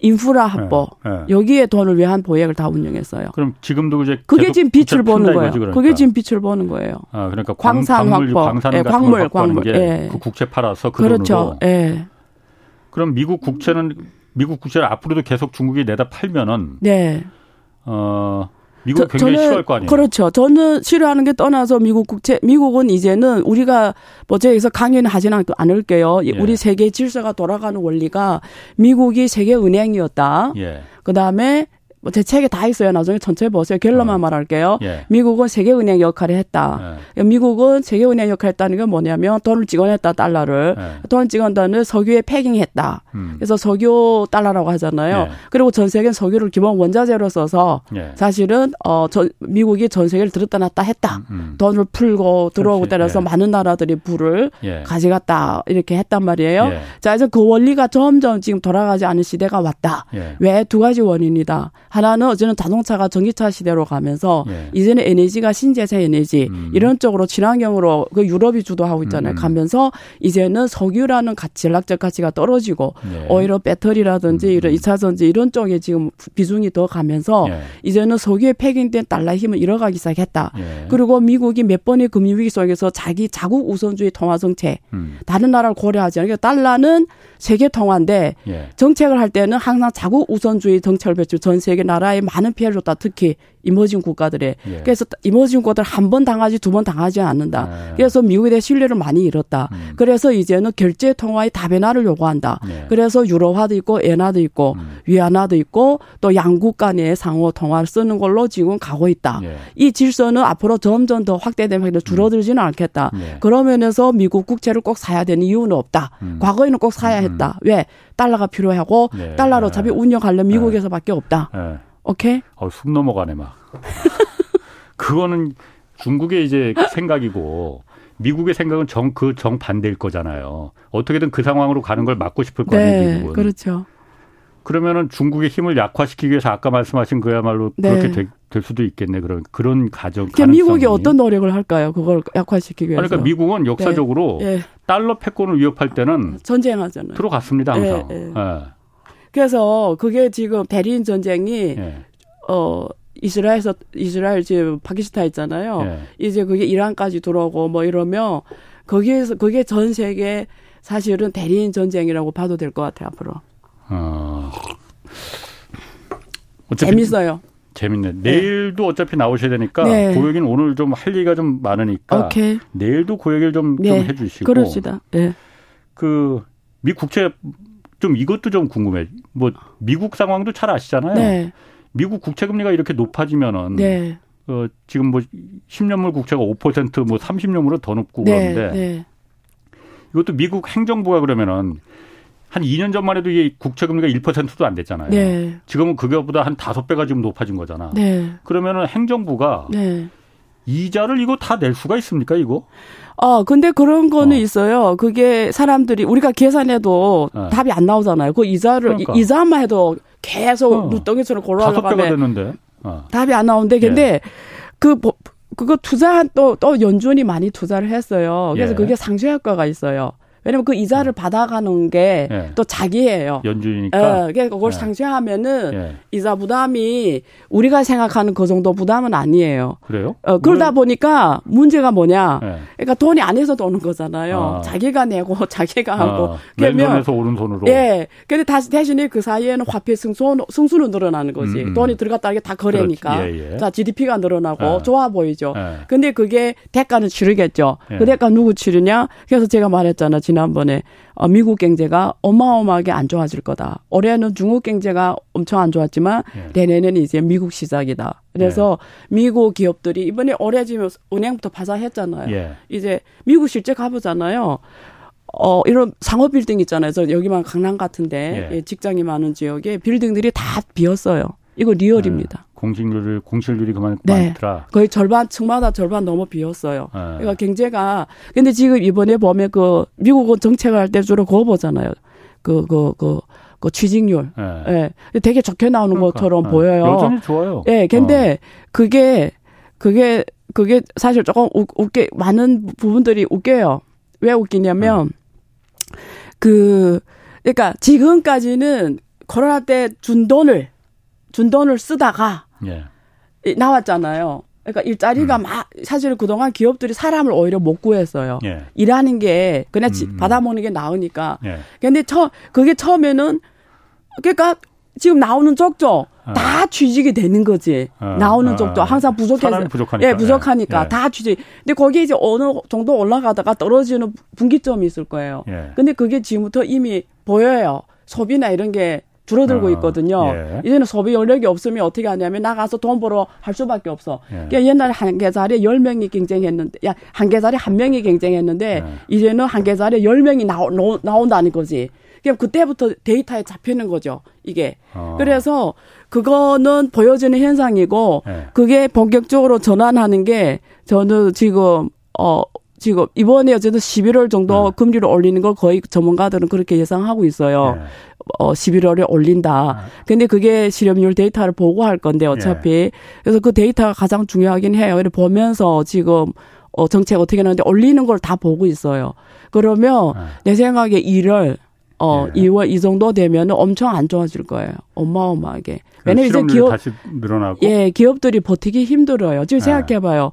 인프라 확보. 네, 네. 여기에 돈을 위한 보액을 다 운영했어요. 그럼 지금도 이제 그게 지금 빛을 보는 거예요. 그러니까. 그게 지금 빛을 보는 거예요. 아, 그러니까 광산 광물, 확보. 광산 네, 광물, 광물. 예. 그 국채 팔아서 그 그렇죠. 돈으로. 예. 그럼 미국 국채는 미국 국채를 앞으로도 계속 중국이 내다 팔면은 네. 어 미국 굉장히 저는, 싫어할 거 아니에요. 그렇죠. 저는 싫어하는 게 떠나서 미국 국채, 미국은 이제는 우리가 뭐 저기서 강연을 하지는 않을게요. 예. 우리 세계 질서가 돌아가는 원리가 미국이 세계 은행이었다. 예. 그 다음에 뭐제 책에 다 있어요. 나중에 전체 보세요. 결론만 어. 말할게요. 예. 미국은 세계은행 역할을 했다. 예. 미국은 세계은행 역할을 했다는 게 뭐냐면 돈을 찍어냈다 달러를 예. 돈을 찍어낸다는 석유에 패깅했다. 음. 그래서 석유 달러라고 하잖아요. 예. 그리고 전 세계는 석유를 기본 원자재로 써서 예. 사실은 어 전, 미국이 전 세계를 들었다 놨다 했다. 음, 음. 돈을 풀고 들어오고 따라서 예. 많은 나라들이 불을 가져갔다 이렇게 했단 말이에요. 자 이제 그 원리가 점점 지금 돌아가지 않은 시대가 왔다. 왜 두 가지 원인이다. 하나는 어제는 자동차가 전기차 시대로 가면서 예. 이제는 에너지가 신재생 에너지 음. 이런 쪽으로 친환경으로 그 유럽이 주도하고 있잖아요. 음. 가면서 이제는 석유라는 가치, 전략적 가치가 떨어지고 예. 오히려 배터리라든지 음. 이런 이차 전지 이런 쪽에 지금 비중이 더 가면서 예. 이제는 석유에 폐기된 달러 힘을 잃어가기 시작했다. 예. 그리고 미국이 몇 번의 금융 위기 속에서 자기 자국 우선주의 통화 정책 음. 다른 나라를 고려하지 않으니까 달러는 세계 통화인데 예. 정책을 할 때는 항상 자국 우선주의 정책을 펼치고 전 세계 나라에 많은 피해를 줬다. 특히 이머징 국가들에. 예. 그래서 이머징 국가들 한 번 당하지 두 번 당하지 않는다. 예. 그래서 미국에 대해 신뢰를 많이 잃었다. 음. 그래서 이제는 결제 통화의 다변화를 요구한다. 예. 그래서 유로화도 있고 엔화도 있고 음. 위안화도 있고 또 양국 간의 상호 통화를 쓰는 걸로 지금 가고 있다. 예. 이 질서는 앞으로 점점 더 확대되면 음. 줄어들지는 않겠다. 예. 그러면서 미국 국채를 꼭 사야 되는 이유는 없다. 음. 과거에는 꼭 사야 음. 했다. 왜? 달러가 필요하고 네. 달러로 어차피 운영하려면 네. 미국에서밖에 없다. 네. 오케이? 어, 숨 넘어가네 막. 그거는 중국의 이제 생각이고 미국의 생각은 정 그 정반대일 거잖아요. 어떻게든 그 상황으로 가는 걸 막고 싶을 거 아니에요, 네, 미국은. 그렇죠. 그러면은 중국의 힘을 약화시키기 위해서 아까 말씀하신 그야말로 네. 그렇게 되, 될 수도 있겠네. 그런 그런 가정. 그러니까 미국이 어떤 노력을 할까요? 그걸 약화시키기 위해서. 그러니까 미국은 역사적으로 네. 네. 달러 패권을 위협할 때는 전쟁하잖아요. 들어갔습니다 항상. 네, 네. 네. 그래서 그게 지금 대리인 전쟁이 어 이스라엘에서 이스라엘 지금 파키스탄 있잖아요. 예. 이제 그게 이란까지 들어오고 뭐 이러면 거기에서 그게 전 세계 사실은 대리인 전쟁이라고 봐도 될 것 같아요 앞으로. 어. 재밌어요. 재밌네. 네. 내일도 어차피 나오셔야 되니까 네. 고얘기는 오늘 좀 할 얘기가 좀 많으니까 오케이. 내일도 고 얘기를 좀, 네. 좀 해주시고. 그럽시다. 네. 그미 국채 좀 이것도 좀 궁금해. 뭐 미국 상황도 잘 아시잖아요. 네. 미국 국채 금리가 이렇게 높아지면은 네. 어, 지금 뭐 10년물 국채가 5%뭐 30년물은 더 높고 네, 그러는데 네. 이것도 미국 행정부가 그러면은 한 2년 전만 해도 이게 국채 금리가 1%도 안 됐잖아요. 네. 지금은 그거보다 한 5배가 지금 높아진 거잖아. 네. 그러면은 행정부가 네. 이자를 이거 다 낼 수가 있습니까, 이거? 어, 근데 그런 거는 어. 있어요. 그게 사람들이 우리가 계산해도 네. 답이 안 나오잖아요. 그 이자를 그러니까. 이자만 해도 계속 어. 누덩이처럼 골라가면 어. 답이 안 나오는데 근데 예. 그 그거 투자한 또 또 연준이 많이 투자를 했어요. 그래서 예. 그게 상쇄 효과가 있어요. 왜냐면 그 이자를 음. 받아가는 게또 예. 자기예요. 연준이니까. 예, 그걸 예. 상쇄하면은 예. 이자 부담이 우리가 생각하는 그 정도 부담은 아니에요. 그래요? 어, 그러다 보니까 문제가 뭐냐? 예. 그러니까 돈이 안에서 오는 거잖아요. 아. 자기가 내고 자기가 하고. 아. 그러면 에서 오른 돈으로. 예. 근데 다시 대신에 그 사이에는 화폐 승수 승수는 늘어나는 거지. 음, 음. 돈이 들어갔다 이게 다 거래니까. 예, 예. 자 GDP가 늘어나고 예. 좋아 보이죠. 근데 그게 대가는 치르겠죠. 그 대가 누구 치르냐? 그래서 제가 말했잖아. 지난번에 어, 미국 경제가 어마어마하게 안 좋아질 거다. 올해는 중국 경제가 엄청 안 좋았지만 예. 내년에는 이제 미국 시작이다. 그래서 예. 미국 기업들이 이번에 올해 지금 은행부터 파산했잖아요. 예. 이제 미국 실제 가보잖아요. 어, 이런 상업 빌딩 있잖아요. 저 여기만 강남 같은데 예. 예 직장이 많은 지역에 빌딩들이 다 비었어요. 이거 리얼입니다. 네. 공직률을 공실률이 그만 네. 많더라. 거의 절반 층마다 절반 넘어 비었어요. 네. 그러니까 경제가 근데 지금 이번에 보면 그 미국은 정책을 할 때 주로 그거 보잖아요. 그 그, 그, 그 취직률. 예. 네. 되게 좋게 나오는 그러니까. 것처럼 네. 보여요. 여전히 좋아요. 예. 근데 어. 그게 그게 그게 사실 조금 웃, 웃게 많은 부분들이 웃겨요. 왜 웃기냐면 네. 그 그러니까 지금까지는 코로나 때 준 돈을 준 돈을 쓰다가 예. 나왔잖아요. 그러니까 일자리가 음. 막 사실 그동안 기업들이 사람을 오히려 못 구했어요. 예. 일하는 게 그냥 음. 받아먹는 게 나으니까. 예. 근데 처 그게 처음에는 그러니까 지금 나오는 쪽죠. 어. 다 취직이 되는 거지. 어. 나오는 어. 쪽도 항상 부족해서. 부족하니까. 예, 부족하니까. 예. 다 취직. 근데 거기에 이제 어느 정도 올라가다가 떨어지는 분기점이 있을 거예요. 예. 근데 그게 지금부터 이미 보여요. 소비나 이런 게 줄어들고 어, 있거든요. 예. 이제는 소비 연력이 없으면 어떻게 하냐면 나가서 돈 벌어 할 수밖에 없어. 예. 그러니까 옛날에 한 개자리에 열명이 경쟁했는데, 야, 한 개자리에 한 명이 경쟁했는데, 예. 이제는 한 개자리에 열명이 나오, 나온다는 거지. 그럼 그때부터 데이터에 잡히는 거죠. 이게. 어. 그래서 그거는 보여지는 현상이고, 예. 그게 본격적으로 전환하는 게 저는 지금, 어, 지금 이번에 어쨌든 11월 정도 네. 금리를 올리는 걸 거의 전문가들은 그렇게 예상하고 있어요. 네. 어 11월에 올린다. 아. 근데 그게 실업률 데이터를 보고 할 건데 어차피 예. 그래서 그 데이터가 가장 중요하긴 해요. 그래 보면서 지금 어 정책 어떻게 하는데 올리는 걸 다 보고 있어요. 그러면 아. 내 생각에 1월 어 예. 2월 이 정도 되면은 엄청 안 좋아질 거예요. 어마어마하게. 왜냐면 이제 기업 다시 늘어나고 예, 기업들이 버티기 힘들어요. 지금 아. 생각해 봐요.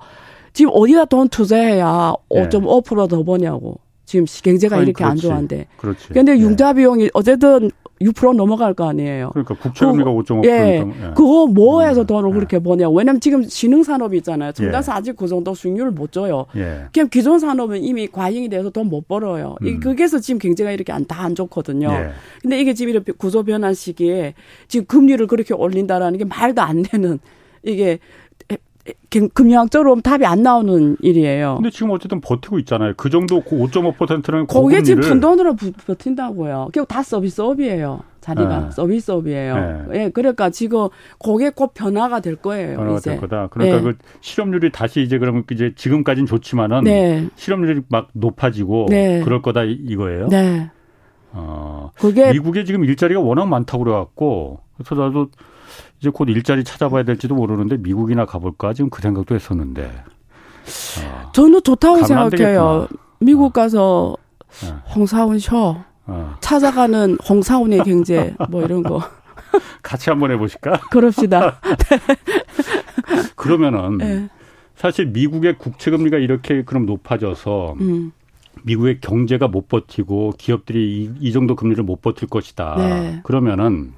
지금 어디다 돈 투자해야 예. 5.5%더 버냐고. 지금 경제가 이렇게 그렇지. 안 좋아한데. 그렇지. 근데 융자 비용이 어쨌든 6% 넘어갈 거 아니에요. 그러니까 국채금리가 5.5%. 예. 예. 그거 뭐 해서 돈을 예. 그렇게 버냐. 왜냐면 지금 신흥 산업이 있잖아요. 첨단사 예. 아직 그 정도 수익률을 못 줘요. 예. 그냥 기존 산업은 이미 과잉이 돼서 돈 못 벌어요. 음. 그게서 지금 경제가 이렇게 안, 다 안 좋거든요. 예. 근데 이게 지금 이렇게 구조 변환 시기에 지금 금리를 그렇게 올린다라는 게 말도 안 되는 이게 금융학적으로 답이 안 나오는 일이에요. 근데 지금 어쨌든 버티고 있잖아요. 그 정도 5.5%는 거기에 지금 푼돈으로 버틴다고요. 결국 다 서비스업이에요. 자리가 네. 서비스업이에요. 네. 예, 그러니까 지금 그게 곧 변화가 될 거예요. 변화가 이제. 될 거다. 그러니까 네. 그 실업률이 다시 이제 그러면 이제 지금까지는 좋지만은 네. 실업률이 막 높아지고 네. 그럴 거다 이거예요. 네. 어, 그게 미국에 지금 일자리가 워낙 많다고 그래갖고 그래서 나도 이제 곧 일자리 찾아봐야 될지도 모르는데 미국이나 가볼까 지금 그 생각도 했었는데. 어, 저는 좋다고 생각해요. 미국 가서 네. 홍사훈 쇼 어. 찾아가는 홍사훈의 경제 뭐 이런 거. 같이 한번 해보실까? 그럽시다. 그러면은 네. 사실 미국의 국채 금리가 이렇게 그럼 높아져서 음. 미국의 경제가 못 버티고 기업들이 이, 이 정도 금리를 못 버틸 것이다. 네. 그러면은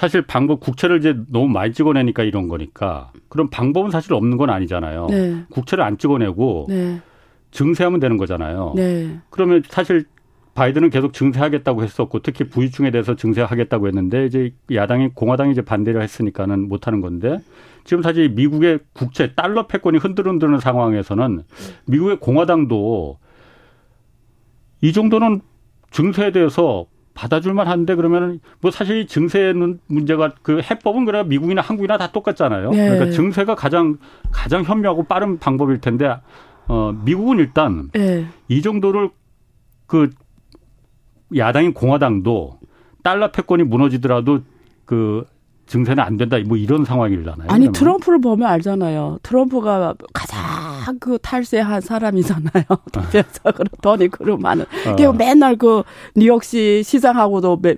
사실 방법 국채를 이제 너무 많이 찍어내니까 이런 거니까 그럼 방법은 사실 없는 건 아니잖아요. 네. 국채를 안 찍어내고 네. 증세하면 되는 거잖아요. 네. 그러면 사실 바이든은 계속 증세하겠다고 했었고 특히 부유층에 대해서 증세하겠다고 했는데 이제 야당이 공화당이 이제 반대를 했으니까는 못 하는 건데 지금 사실 미국의 국채 달러 패권이 흔들흔드는 상황에서는 미국의 공화당도 이 정도는 증세에 대해서 받아줄만 한데 그러면은 뭐 사실 증세 문제가 그 해법은 그래 미국이나 한국이나 다 똑같잖아요. 네. 그러니까 증세가 가장 가장 현명하고 빠른 방법일 텐데 어 미국은 일단 네. 이 정도를 그 야당인 공화당도 달러 패권이 무너지더라도 그 증세는 안 된다 뭐 이런 상황이잖아요. 아니 그러면. 트럼프를 보면 알잖아요. 트럼프가 가장 그 탈세한 사람이잖아요. 대표적으로 돈이 그런 많은. 어. 그 맨날 그 뉴욕시 시장하고도 매,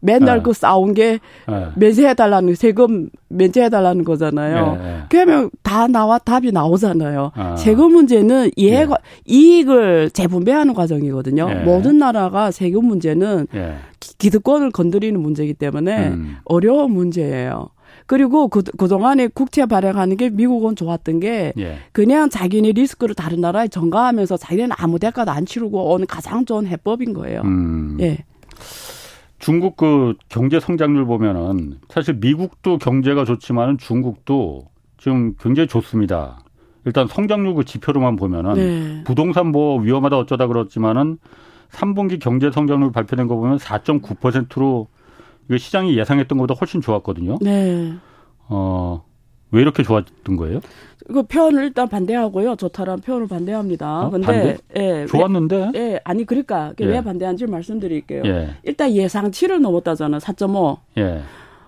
맨날 네. 그 싸운 게 네. 면세해달라는 세금 면제해달라는 거잖아요. 네. 그러면 다 나와 답이 나오잖아요. 아. 세금 문제는 이해 네. 이익을 재분배하는 과정이거든요. 네. 모든 나라가 세금 문제는 네. 기득권을 건드리는 문제이기 때문에 음. 어려운 문제예요. 그리고 그, 그동안에 국채 발행하는 게 미국은 좋았던 게 예. 그냥 자기네 리스크를 다른 나라에 전가하면서 자기는 아무 대가도 안 치르고 오는 가장 좋은 해법인 거예요. 음. 예. 중국 그 경제 성장률 보면은 사실 미국도 경제가 좋지만은 중국도 지금 굉장히 좋습니다. 일단 성장률 그 지표로만 보면은 네. 부동산 뭐 위험하다 어쩌다 그렇지만은 3분기 경제 성장률 발표된 거 보면 4.9%로 이거 시장이 예상했던 것보다 훨씬 좋았거든요. 네. 어, 왜 이렇게 좋았던 거예요? 그 표현을 일단 반대하고요. 좋다라는 표현을 반대합니다. 어? 근데 반대? 예, 왜, 예, 아니 그러니까 예. 왜 반대한지 말씀드릴게요. 예. 일단 예상치를 넘었다잖아. 4.5. 예.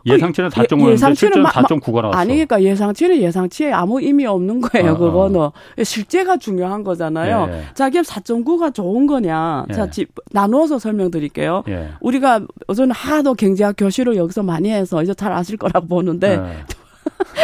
예상치는 4.5였는데 예상치는 4.9가 나왔어. 아니 그러니까 예상치는 예상치에 아무 의미 없는 거예요. 어, 어. 그거는 어. 실제가 중요한 거잖아요. 예. 자기 4.9가 좋은 거냐. 예. 자, 집 나누어서 설명드릴게요. 예. 우리가 저는 하도 경제학 교실을 여기서 많이 해서 이제 잘 아실 거라고 보는데 예.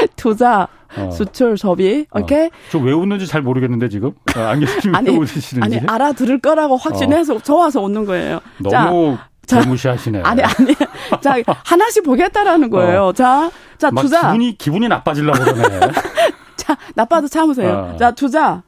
투자, 어. 수출, 소비, 어. 오케이? 어. 저왜 웃는지 잘 모르겠는데 지금 아, 안경님 아니, 웃으시는지? 아니 알아들을 거라고 확신해서 어. 좋아서 웃는 거예요. 너무 자, 무시하시네. 아니 아니. 자 하나씩 보겠다라는 거예요. 어. 자, 자 투자. 기분이 기분이 나빠질라 그러네. 자 나빠도 참으세요. 어. 자 투자.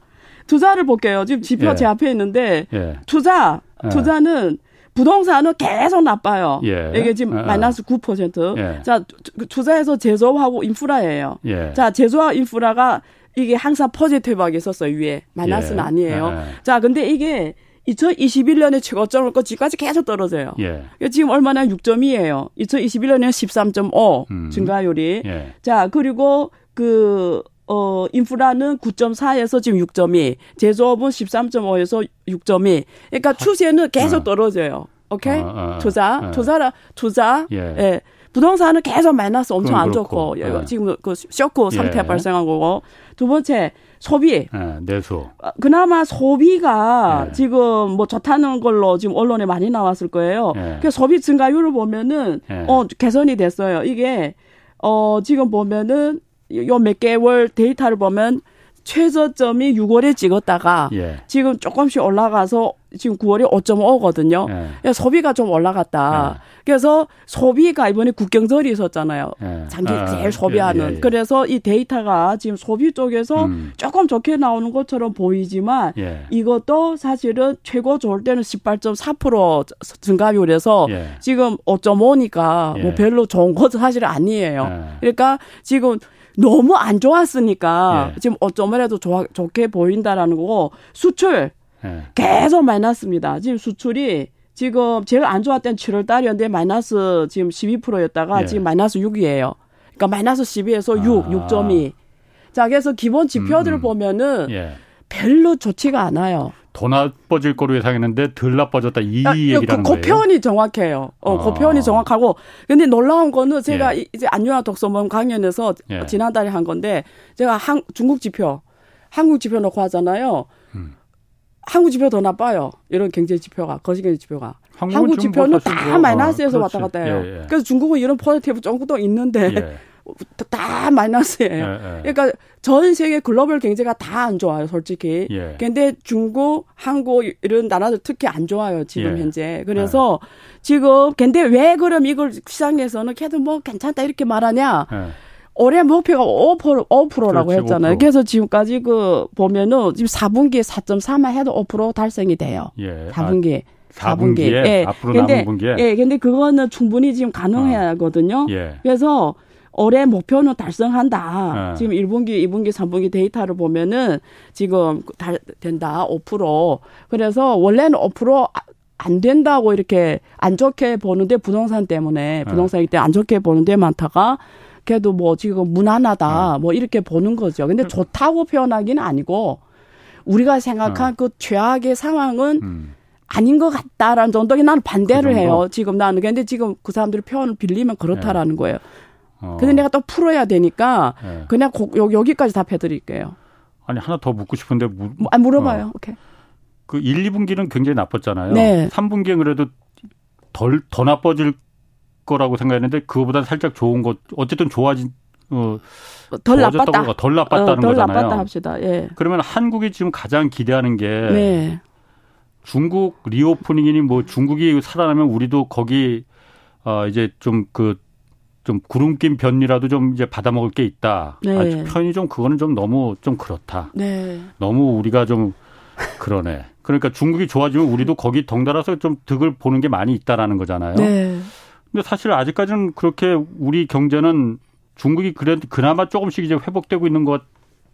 투자를 볼게요. 지금 지표 예. 제 앞에 있는데 예. 투자 예. 투자는 부동산은 계속 나빠요. 예. 이게 지금 예. 마이너스 9%. 예. 자, 투자해서 제조하고 인프라예요. 예. 자, 제조와 인프라가 이게 항상 포지티브하게 있었어요, 위에. 마이너스는 예. 아니에요. 예. 자, 근데 이게 2021년에 최고점을 거지까지 계속 떨어져요. 예. 지금 얼마나 6점이에요. 2021년에 13.5 음. 증가율이. 예. 자, 그리고 그, 어, 인프라는 9.4에서 지금 6.2, 제조업은 13.5에서 6.2. 그러니까 추세는 계속 어. 떨어져요. 오케이? 어, 어, 어. 투자, 예. 투자라, 투자. 예. 예. 부동산은 계속 마이너스 엄청 안 좋고, 예. 지금 그 쇼크 상태 예. 발생한 거고. 두 번째, 소비. 예, 내수. 아, 그나마 소비가 예. 지금 뭐 좋다는 걸로 지금 언론에 많이 나왔을 거예요. 예. 그 소비 증가율을 보면은 예. 어 개선이 됐어요. 이게 어 지금 보면은 요 몇 개월 데이터를 보면 최저점이 6월에 찍었다가 예. 지금 조금씩 올라가서 지금 9월에 5.5거든요. 예. 소비가 좀 올라갔다. 예. 그래서 소비가 이번에 국경절이 있었잖아요. 예. 장기 아, 제일 소비하는. 예, 예, 그래서 이 데이터가 지금 소비 쪽에서 음. 조금 좋게 나오는 것처럼 보이지만 이것도 사실은 최고 좋을 때는 18.4% 증가율에서 지금 5.5니까 뭐 별로 좋은 것도 사실 아니에요. 그러니까 지금 너무 안 좋았으니까 예. 지금 어쩌면라도 좋아, 좋게 보인다라는 거고 수출 예. 계속 마이너스입니다. 지금 수출이 지금 제일 안 좋았던 7월 달이었는데 마이너스 지금 12%였다가 예. 지금 마이너스 6이에요. 그러니까 마이너스 12에서 6, 아. 6.2. 자, 그래서 기본 지표들을 음, 음. 보면은 예. 별로 좋지가 않아요. 더 나빠질 거로 예상했는데 덜 나빠졌다 이 아, 얘기라는 그, 그 표현이 정확해요. 어, 그 아. 그 표현이 정확하고 근데 놀라운 거는 제가 예. 이제 안유아 독서모임 강연에서 예. 지난달에 한 건데 제가 한, 중국 지표, 한국 지표 놓고 하잖아요. 음. 한국 지표 더 나빠요. 이런 경제 지표가 거시 경제 지표가. 한국 지표는 다 마이너스에서 어, 왔다 갔다 해요. 예, 예. 그래서 중국은 이런 포지티브 정도 있는데 예. 다 마이너스예요. 예, 예. 그러니까 전 세계 글로벌 경제가 다 안 좋아요, 솔직히. 예. 근데 중국, 한국 이런 나라들 특히 안 좋아요, 지금 예. 현재. 그래서 예. 지금 근데 왜 그럼 이걸 시장에서는 걔도 뭐 괜찮다 이렇게 말하냐? 예. 올해 목표가 5%, 5%라고 그렇지, 했잖아요. 5%. 그래서 지금까지 그 보면은 지금 4분기에 4.3만 해도 5% 달성이 돼요. 예. 4분기. 아, 4분기. 에 예. 앞으로 근데, 남은 분기에. 예. 근데 그거는 충분히 지금 가능하거든요. 어. 예. 그래서 올해 목표는 달성한다. 네. 지금 1분기, 2분기, 3분기 데이터를 보면은 지금 달, 된다. 5%. 그래서 원래는 5%안 된다고 이렇게 안 좋게 보는데 부동산 때문에 네. 부동산이 때안 좋게 보는데 많다가 그래도 뭐 지금 무난하다. 네. 뭐 이렇게 보는 거죠. 근데 그 좋다고 표현하기는 아니고 우리가 생각한 그 최악의 상황은 음. 아닌 것 같다라는 정도에 나는 반대를 그 해요. 지금 나는. 근데 지금 그 사람들이 표현을 빌리면 그렇다라는 네. 거예요. 어. 근데 내가 또 풀어야 되니까 네. 그냥 고, 여 기, 까지 답해드릴게요. 아니 하나 더 묻고 싶은데 무, 뭐, 아, 물어봐요. 어. 오케이. 그 1, 2분기는 굉장히 나빴잖아요. 네. 3분기엔 그래도 덜 더 나빠질 거라고 생각했는데 그거보다 살짝 좋은 것 어쨌든 좋아진 어, 덜 나빴다. 덜 나빴다는 어, 덜 거잖아요. 나빴다 합시다. 예. 그러면 한국이 지금 가장 기대하는 게 네. 중국 리오프닝이니 뭐 중국이 살아나면 우리도 거기 어 이제 좀 그 좀 구름 낀 변이라도 좀 이제 받아 먹을 게 있다. 네. 아주 편이 좀 그거는 좀 너무 좀 그렇다. 네. 너무 우리가 좀 그러네. 그러니까 중국이 좋아지면 우리도 거기 덩달아서 좀 득을 보는 게 많이 있다라는 거잖아요. 네. 근데 사실 아직까지는 그렇게 우리 경제는 중국이 그래도 그나마 조금씩 이제 회복되고 있는 것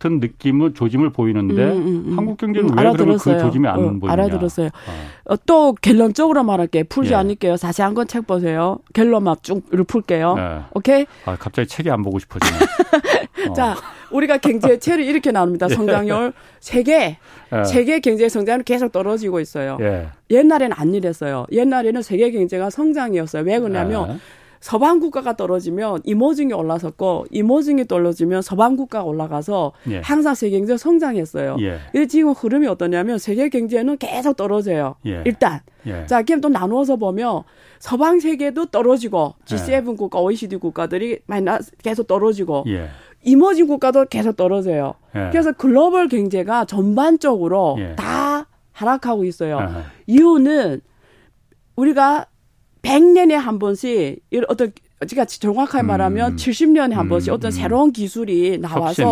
같은 느낌을 조짐을 보이는데 음, 음, 음. 한국 경제는 음, 왜 그러면 그 조짐이 안 어, 보이냐? 알아들었어요. 어. 어, 또 결론적으로 말할게요. 풀지 예. 않을게요. 자세한 건책 보세요. 결론만 쭉을 풀게요. 예. 오케이? 아, 갑자기 책이 안 보고 싶어지네. 어. 자, 우리가 경제 체를 이렇게 나눕니다. 예. 성장률 세계 예. 세계 경제 성장은 계속 떨어지고 있어요. 예. 옛날에는 안 이랬어요. 옛날에는 세계 경제가 성장이었어요. 왜 그러냐면 예. 서방 국가가 떨어지면 이모징이 올라섰고 이모징이 떨어지면 서방 국가가 올라가서 예. 항상 세계 경제 성장했어요. 예. 근데 지금 흐름이 어떠냐면 세계 경제는 계속 떨어져요. 예. 일단 예. 자 그럼 또 나누어서 보면 서방 세계도 떨어지고 G7 예. 국가, OECD 국가들이 마이너스 계속 떨어지고 예. 이모징 국가도 계속 떨어져요. 그래서 글로벌 경제가 전반적으로 다 하락하고 있어요. 이유는 우리가 100년에 한 번씩 어떤 제가 정확하게 음. 말하면 70년에 한 번씩 음. 어떤 새로운 기술이 나와서 혁신.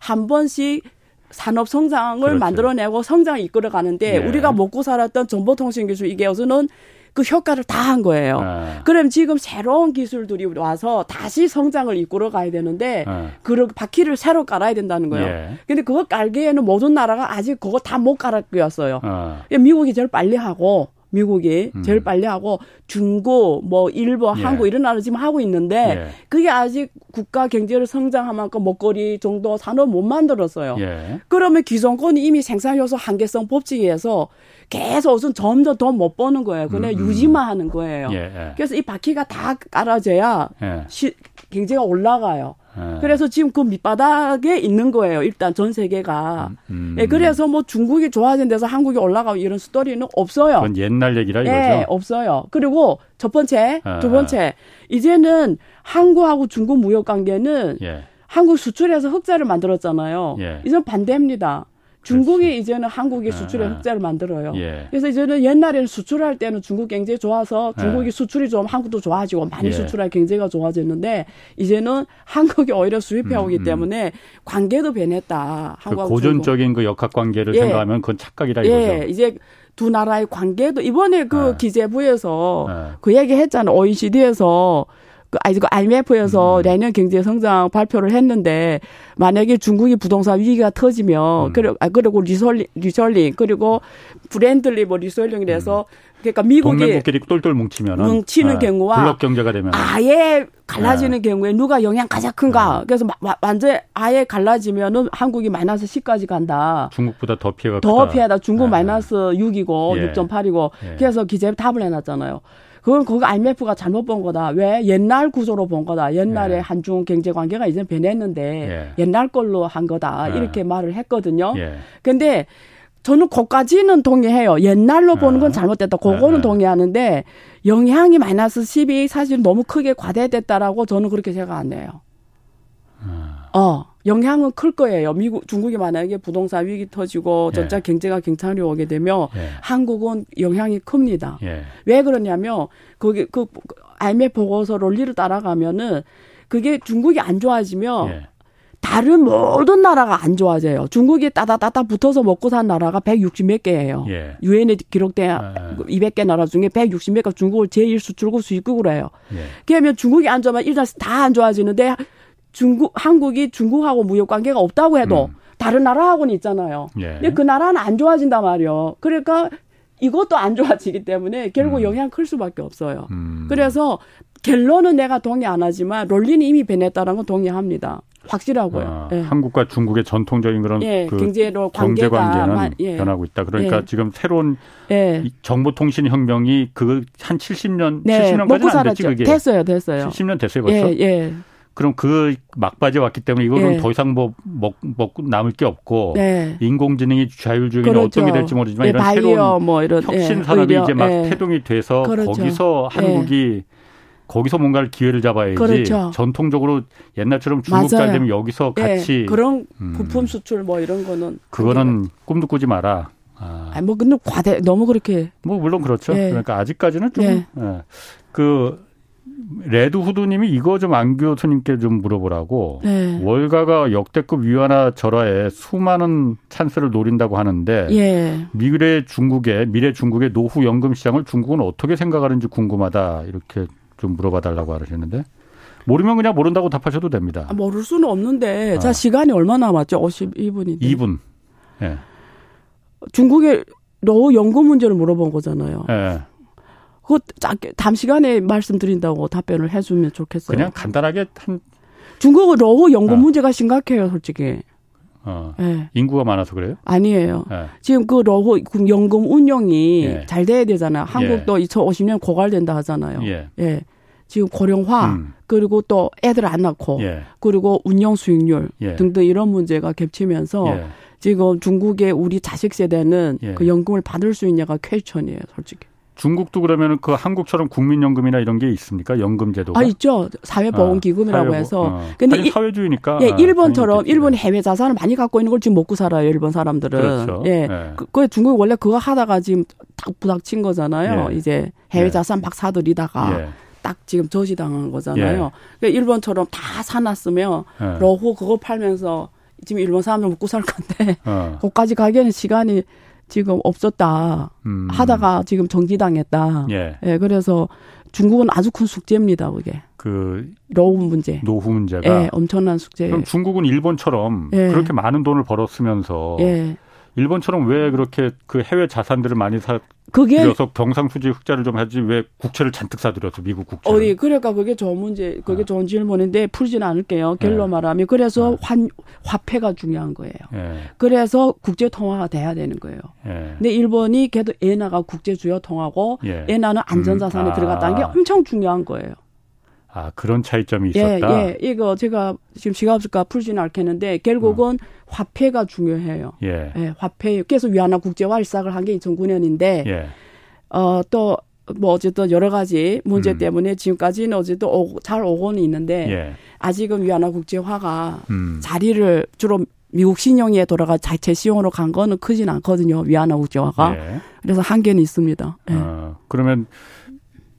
한 번씩 산업 성장을 그렇죠. 만들어내고 성장을 이끌어 가는데 예. 우리가 먹고 살았던 정보통신 기술 이게 어서는 그 효과를 다 한 거예요. 아. 그럼 지금 새로운 기술들이 와서 다시 성장을 이끌어 가야 되는데 아. 그 바퀴를 새로 깔아야 된다는 거예요. 예. 근데 그거 깔기에는 모든 나라가 아직 그거 다 못 깔았고였어요. 아. 미국이 제일 빨리 하고 미국이 음. 제일 빨리 하고 중고 뭐 일본 예. 한국 이런 나라 지금 하고 있는데 예. 그게 아직 국가 경제를 성장할 만큼 먹거리 정도 산업 못 만들었어요. 예. 그러면 기존권이 이미 생산 요소 한계성 법칙에서 계속 우선 점점 더 못 버는 거예요. 그냥 음, 음. 유지만 하는 거예요. 예, 예. 그래서 이 바퀴가 다 깔아져야 예. 시, 경제가 올라가요. 네. 그래서 지금 그 밑바닥에 있는 거예요. 일단 전 세계가. 음, 음. 예, 그래서 뭐 중국이 좋아진 데서 한국이 올라가고 이런 스토리는 없어요. 그건 옛날 얘기라 이거죠. 예, 없어요. 그리고 첫 번째, 아. 두 번째, 이제는 한국하고 중국 무역 관계는 예. 한국 수출해서 흑자를 만들었잖아요. 예. 이전 반대입니다. 중국이 그렇지. 이제는 한국의 아, 수출에 아, 흑자를 만들어요. 예. 그래서 이제는 옛날에는 수출할 때는 중국 경제 좋아서 중국이 예. 수출이 좀 한국도 좋아지고 많이 예. 수출할 경제가 좋아졌는데 이제는 한국이 오히려 수입해 오기 음, 음. 때문에 관계도 변했다. 그 고전적인 그 역학 관계를 예. 생각하면 그건 착각이다 이거죠. 예. 이제 두 나라의 관계도 이번에 그 예. 기재부에서 예. 그 얘기 했잖아요. OECD에서 그, 그 IMF에서 음. 내년 경제 성장 발표를 했는데 만약에 중국이 부동산 위기가 터지면 음. 그리고 아 그리고 reshoring reshoring 그리고 friendly 뭐 reshoring이라서 음. 그러니까 미국이 동맹국끼리 똘똘 뭉치면 뭉치는 네. 경우와 블록 경제가 되면 아예 갈라지는 네. 경우에 누가 영향 가장 큰가? 네. 그래서 마, 완전 아예 갈라지면은 한국이 마이너스 10까지 간다. 중국보다 더 피해가 더 피해다. 중국 네. 마이너스 6이고 예. 6.8이고 예. 그래서 기재 답을 해놨잖아요. 그건 거기 IMF가 잘못 본 거다. 왜 옛날 구조로 본 거다. 옛날에 예. 한중 경제 관계가 이제 변했는데 예. 옛날 걸로 한 거다. 예. 이렇게 말을 했거든요. 예. 근데 저는 거까지는 동의해요. 옛날로 보는 건 예. 잘못됐다. 그거는 예. 동의하는데 영향이 마이너스 10이 사실 너무 크게 과대됐다라고 저는 그렇게 생각 안 해요. 어. 영향은 클 거예요. 미국, 중국이 만약에 부동산 위기 터지고 예. 전자 경제가 괜찮이 오게 되면 예. 한국은 영향이 큽니다. 예. 왜 그러냐면 거기 그 IMF 보고서 논리를 따라가면은 그게 중국이 안 좋아지면 예. 다른 모든 나라가 안 좋아져요. 중국이 따다따다 붙어서 먹고 산 나라가 160몇 개예요. 예. 유엔에 기록된 예. 200개 나라 중에 160몇개 중국을 제일 수출국 수입국으로 해요. 예. 그러면 중국이 안 좋아면 일단 다 안 좋아지는데 중국 한국이 중국하고 무역 관계가 없다고 해도 음. 다른 나라하고는 있잖아요. 예. 근데 그 나라는 안 좋아진단 말이요. 그러니까 이것도 안 좋아지기 때문에 결국 음. 영향 클 수밖에 없어요. 음. 그래서 결론은 내가 동의 안 하지만 논리는 이미 변했다는 건 동의합니다. 확실하고요. 아, 예. 한국과 중국의 전통적인 그런 예, 그 경제로 경제 관계는 예. 변하고 있다. 그러니까 예. 지금 새로운 예. 정보통신 혁명이 그 한 70년, 네, 70년까지는 안 됐지 그게. 됐어요, 됐어요. 70년 됐어요 벌써. 예, 예. 그럼 그 막바지에 왔기 때문에 이거는 네. 더 이상 뭐 먹, 먹고 남을 게 없고 네. 인공지능이 자율주행이 그렇죠. 어떤 게 될지 모르지만 네, 이런 바이오, 새로운 뭐 이런, 혁신 산업이 이제 막 태동이 돼서 그렇죠. 거기서 한국이 거기서 뭔가를 기회를 잡아야지 그렇죠. 전통적으로 옛날처럼 중국 잘 되면 여기서 같이 그런 음. 부품 수출 뭐 이런 거는 그거는 꿈도 꾸지 마라. 아. 아니, 뭐, 근데 과대, 너무 그렇게. 뭐, 물론 그렇죠. 그러니까 아직까지는 좀, 예. 그, 레드 후드님이 이거 좀 안 교수님께 좀 물어보라고 네. 월가가 역대급 위안화 절하에 수많은 찬스를 노린다고 하는데 예. 미래 중국의 미래 중국의 노후 연금 시장을 중국은 어떻게 생각하는지 궁금하다 이렇게 좀 물어봐 달라고 하시는데 모르면 그냥 모른다고 답하셔도 됩니다. 아, 모를 수는 없는데 아. 자 시간이 얼마 남았죠? 52분인데. 2분. 예. 중국의 노후 연금 문제를 물어본 거잖아요. 예. 그거 짧게 단시간에 말씀드린다고 답변을 해주면 좋겠어요. 그냥 간단하게 한 중국은 러우 연금 어. 문제가 심각해요, 솔직히. 어. 네. 인구가 많아서 그래요? 아니에요. 네. 지금 그 러우 연금 운영이 예. 잘 돼야 되잖아요. 한국도 예. 2050년 고갈된다 하잖아요. 예. 예. 지금 고령화 음. 그리고 또 애들 안 낳고 예. 그리고 운영 수익률 예. 등등 이런 문제가 겹치면서 예. 지금 중국의 우리 자식 세대는 그 연금을 받을 수 있냐가 퀘스천이에요, 솔직히. 중국도 그러면 그 한국처럼 국민연금이나 이런 게 있습니까? 연금 제도가? 아 있죠. 사회보험기금이라고 아, 해서. 어. 근데 사회주의니까. 예, 일본처럼 일본 해외 자산을 많이 갖고 있는 걸 지금 먹고 살아요. 일본 사람들은. 그렇죠. 예. 네. 그, 그 중국 원래 그거 하다가 지금 딱 부닥친 거잖아요. 예. 이제 해외 예. 자산 막 사들이다가. 예. 딱 지금 저지당한 거잖아요. 예. 그러니까 일본처럼 다 사놨으면 예. 러호 그거 팔면서 지금 일본 사람들 먹고 살 건데 어. 거기까지 가기에는 시간이 지금 없었다 음. 하다가 지금 정지당했다. 예. 예. 그래서 중국은 아주 큰 숙제입니다, 그게. 그 노후 문제. 노후 문제가. 예, 엄청난 숙제. 그럼 중국은 일본처럼 예. 그렇게 많은 돈을 벌었으면서 예. 일본처럼 왜 그렇게 그 해외 자산들을 많이 사 그게 들여서 경상수지 흑자를 좀 하지 왜 국채를 잔뜩 사들여서 미국 국채. 어디 그러니까 그게 좋은 문제, 그게 아. 좋은 질문인데 풀지는 않을게요. 결로 네. 말하면 그래서 네. 환 화폐가 중요한 거예요. 네. 그래서 국제 통화가 돼야 되는 거예요. 네. 근데 일본이 걔도 엔화가 국제 주요 통화고 예. 엔화는 안전자산에 음. 아. 들어갔다는 게 엄청 중요한 거예요. 아, 그런 차이점이 있었다. 예, 예. 이거 제가 지금 시간 없을까 풀지는 않겠는데 결국은 어. 화폐가 중요해요. 예. 예. 화폐. 그래서 위안화 국제화 일삭을 한 게 2009년인데 예. 어, 또 뭐 어쨌든 여러 가지 문제 음. 때문에 지금까지는 어쨌든 오, 잘 오고는 있는데 예. 아직은 위안화 국제화가 음. 자리를 주로 미국 신용에 돌아가 자체 시용으로 간 거는 크진 않거든요. 위안화 국제화가. 예. 그래서 한계는 있습니다. 예. 어, 그러면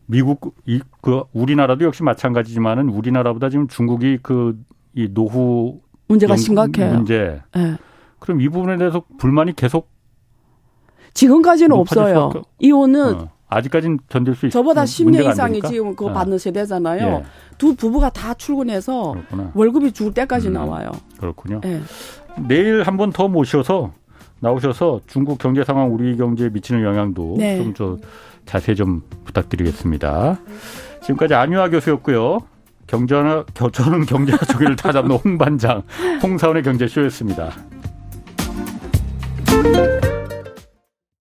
미국 이그 우리나라도 역시 마찬가지지만은 우리나라보다 지금 중국이 그 이 노후 문제가 심각해요. 문제. 예. 그럼 이 부분에 대해서 불만이 계속 지금까지는 없어요. 이혼은 어. 아직까지는 견딜 수 있어요. 저보다 10년 이상이 지금 그거 어. 받는 세대잖아요. 예. 두 부부가 다 출근해서 그렇구나. 월급이 죽을 때까지 음. 나와요. 그렇군요. 예. 내일 한 번 더 모셔서 나오셔서 중국 경제 상황 우리 경제에 미치는 영향도 네. 좀저 자세히 좀 부탁드리겠습니다. 지금까지 안유아 교수였고요. 경제나 저는 경제나 조기를 타잡는 홍반장 홍사원의 경제쇼였습니다.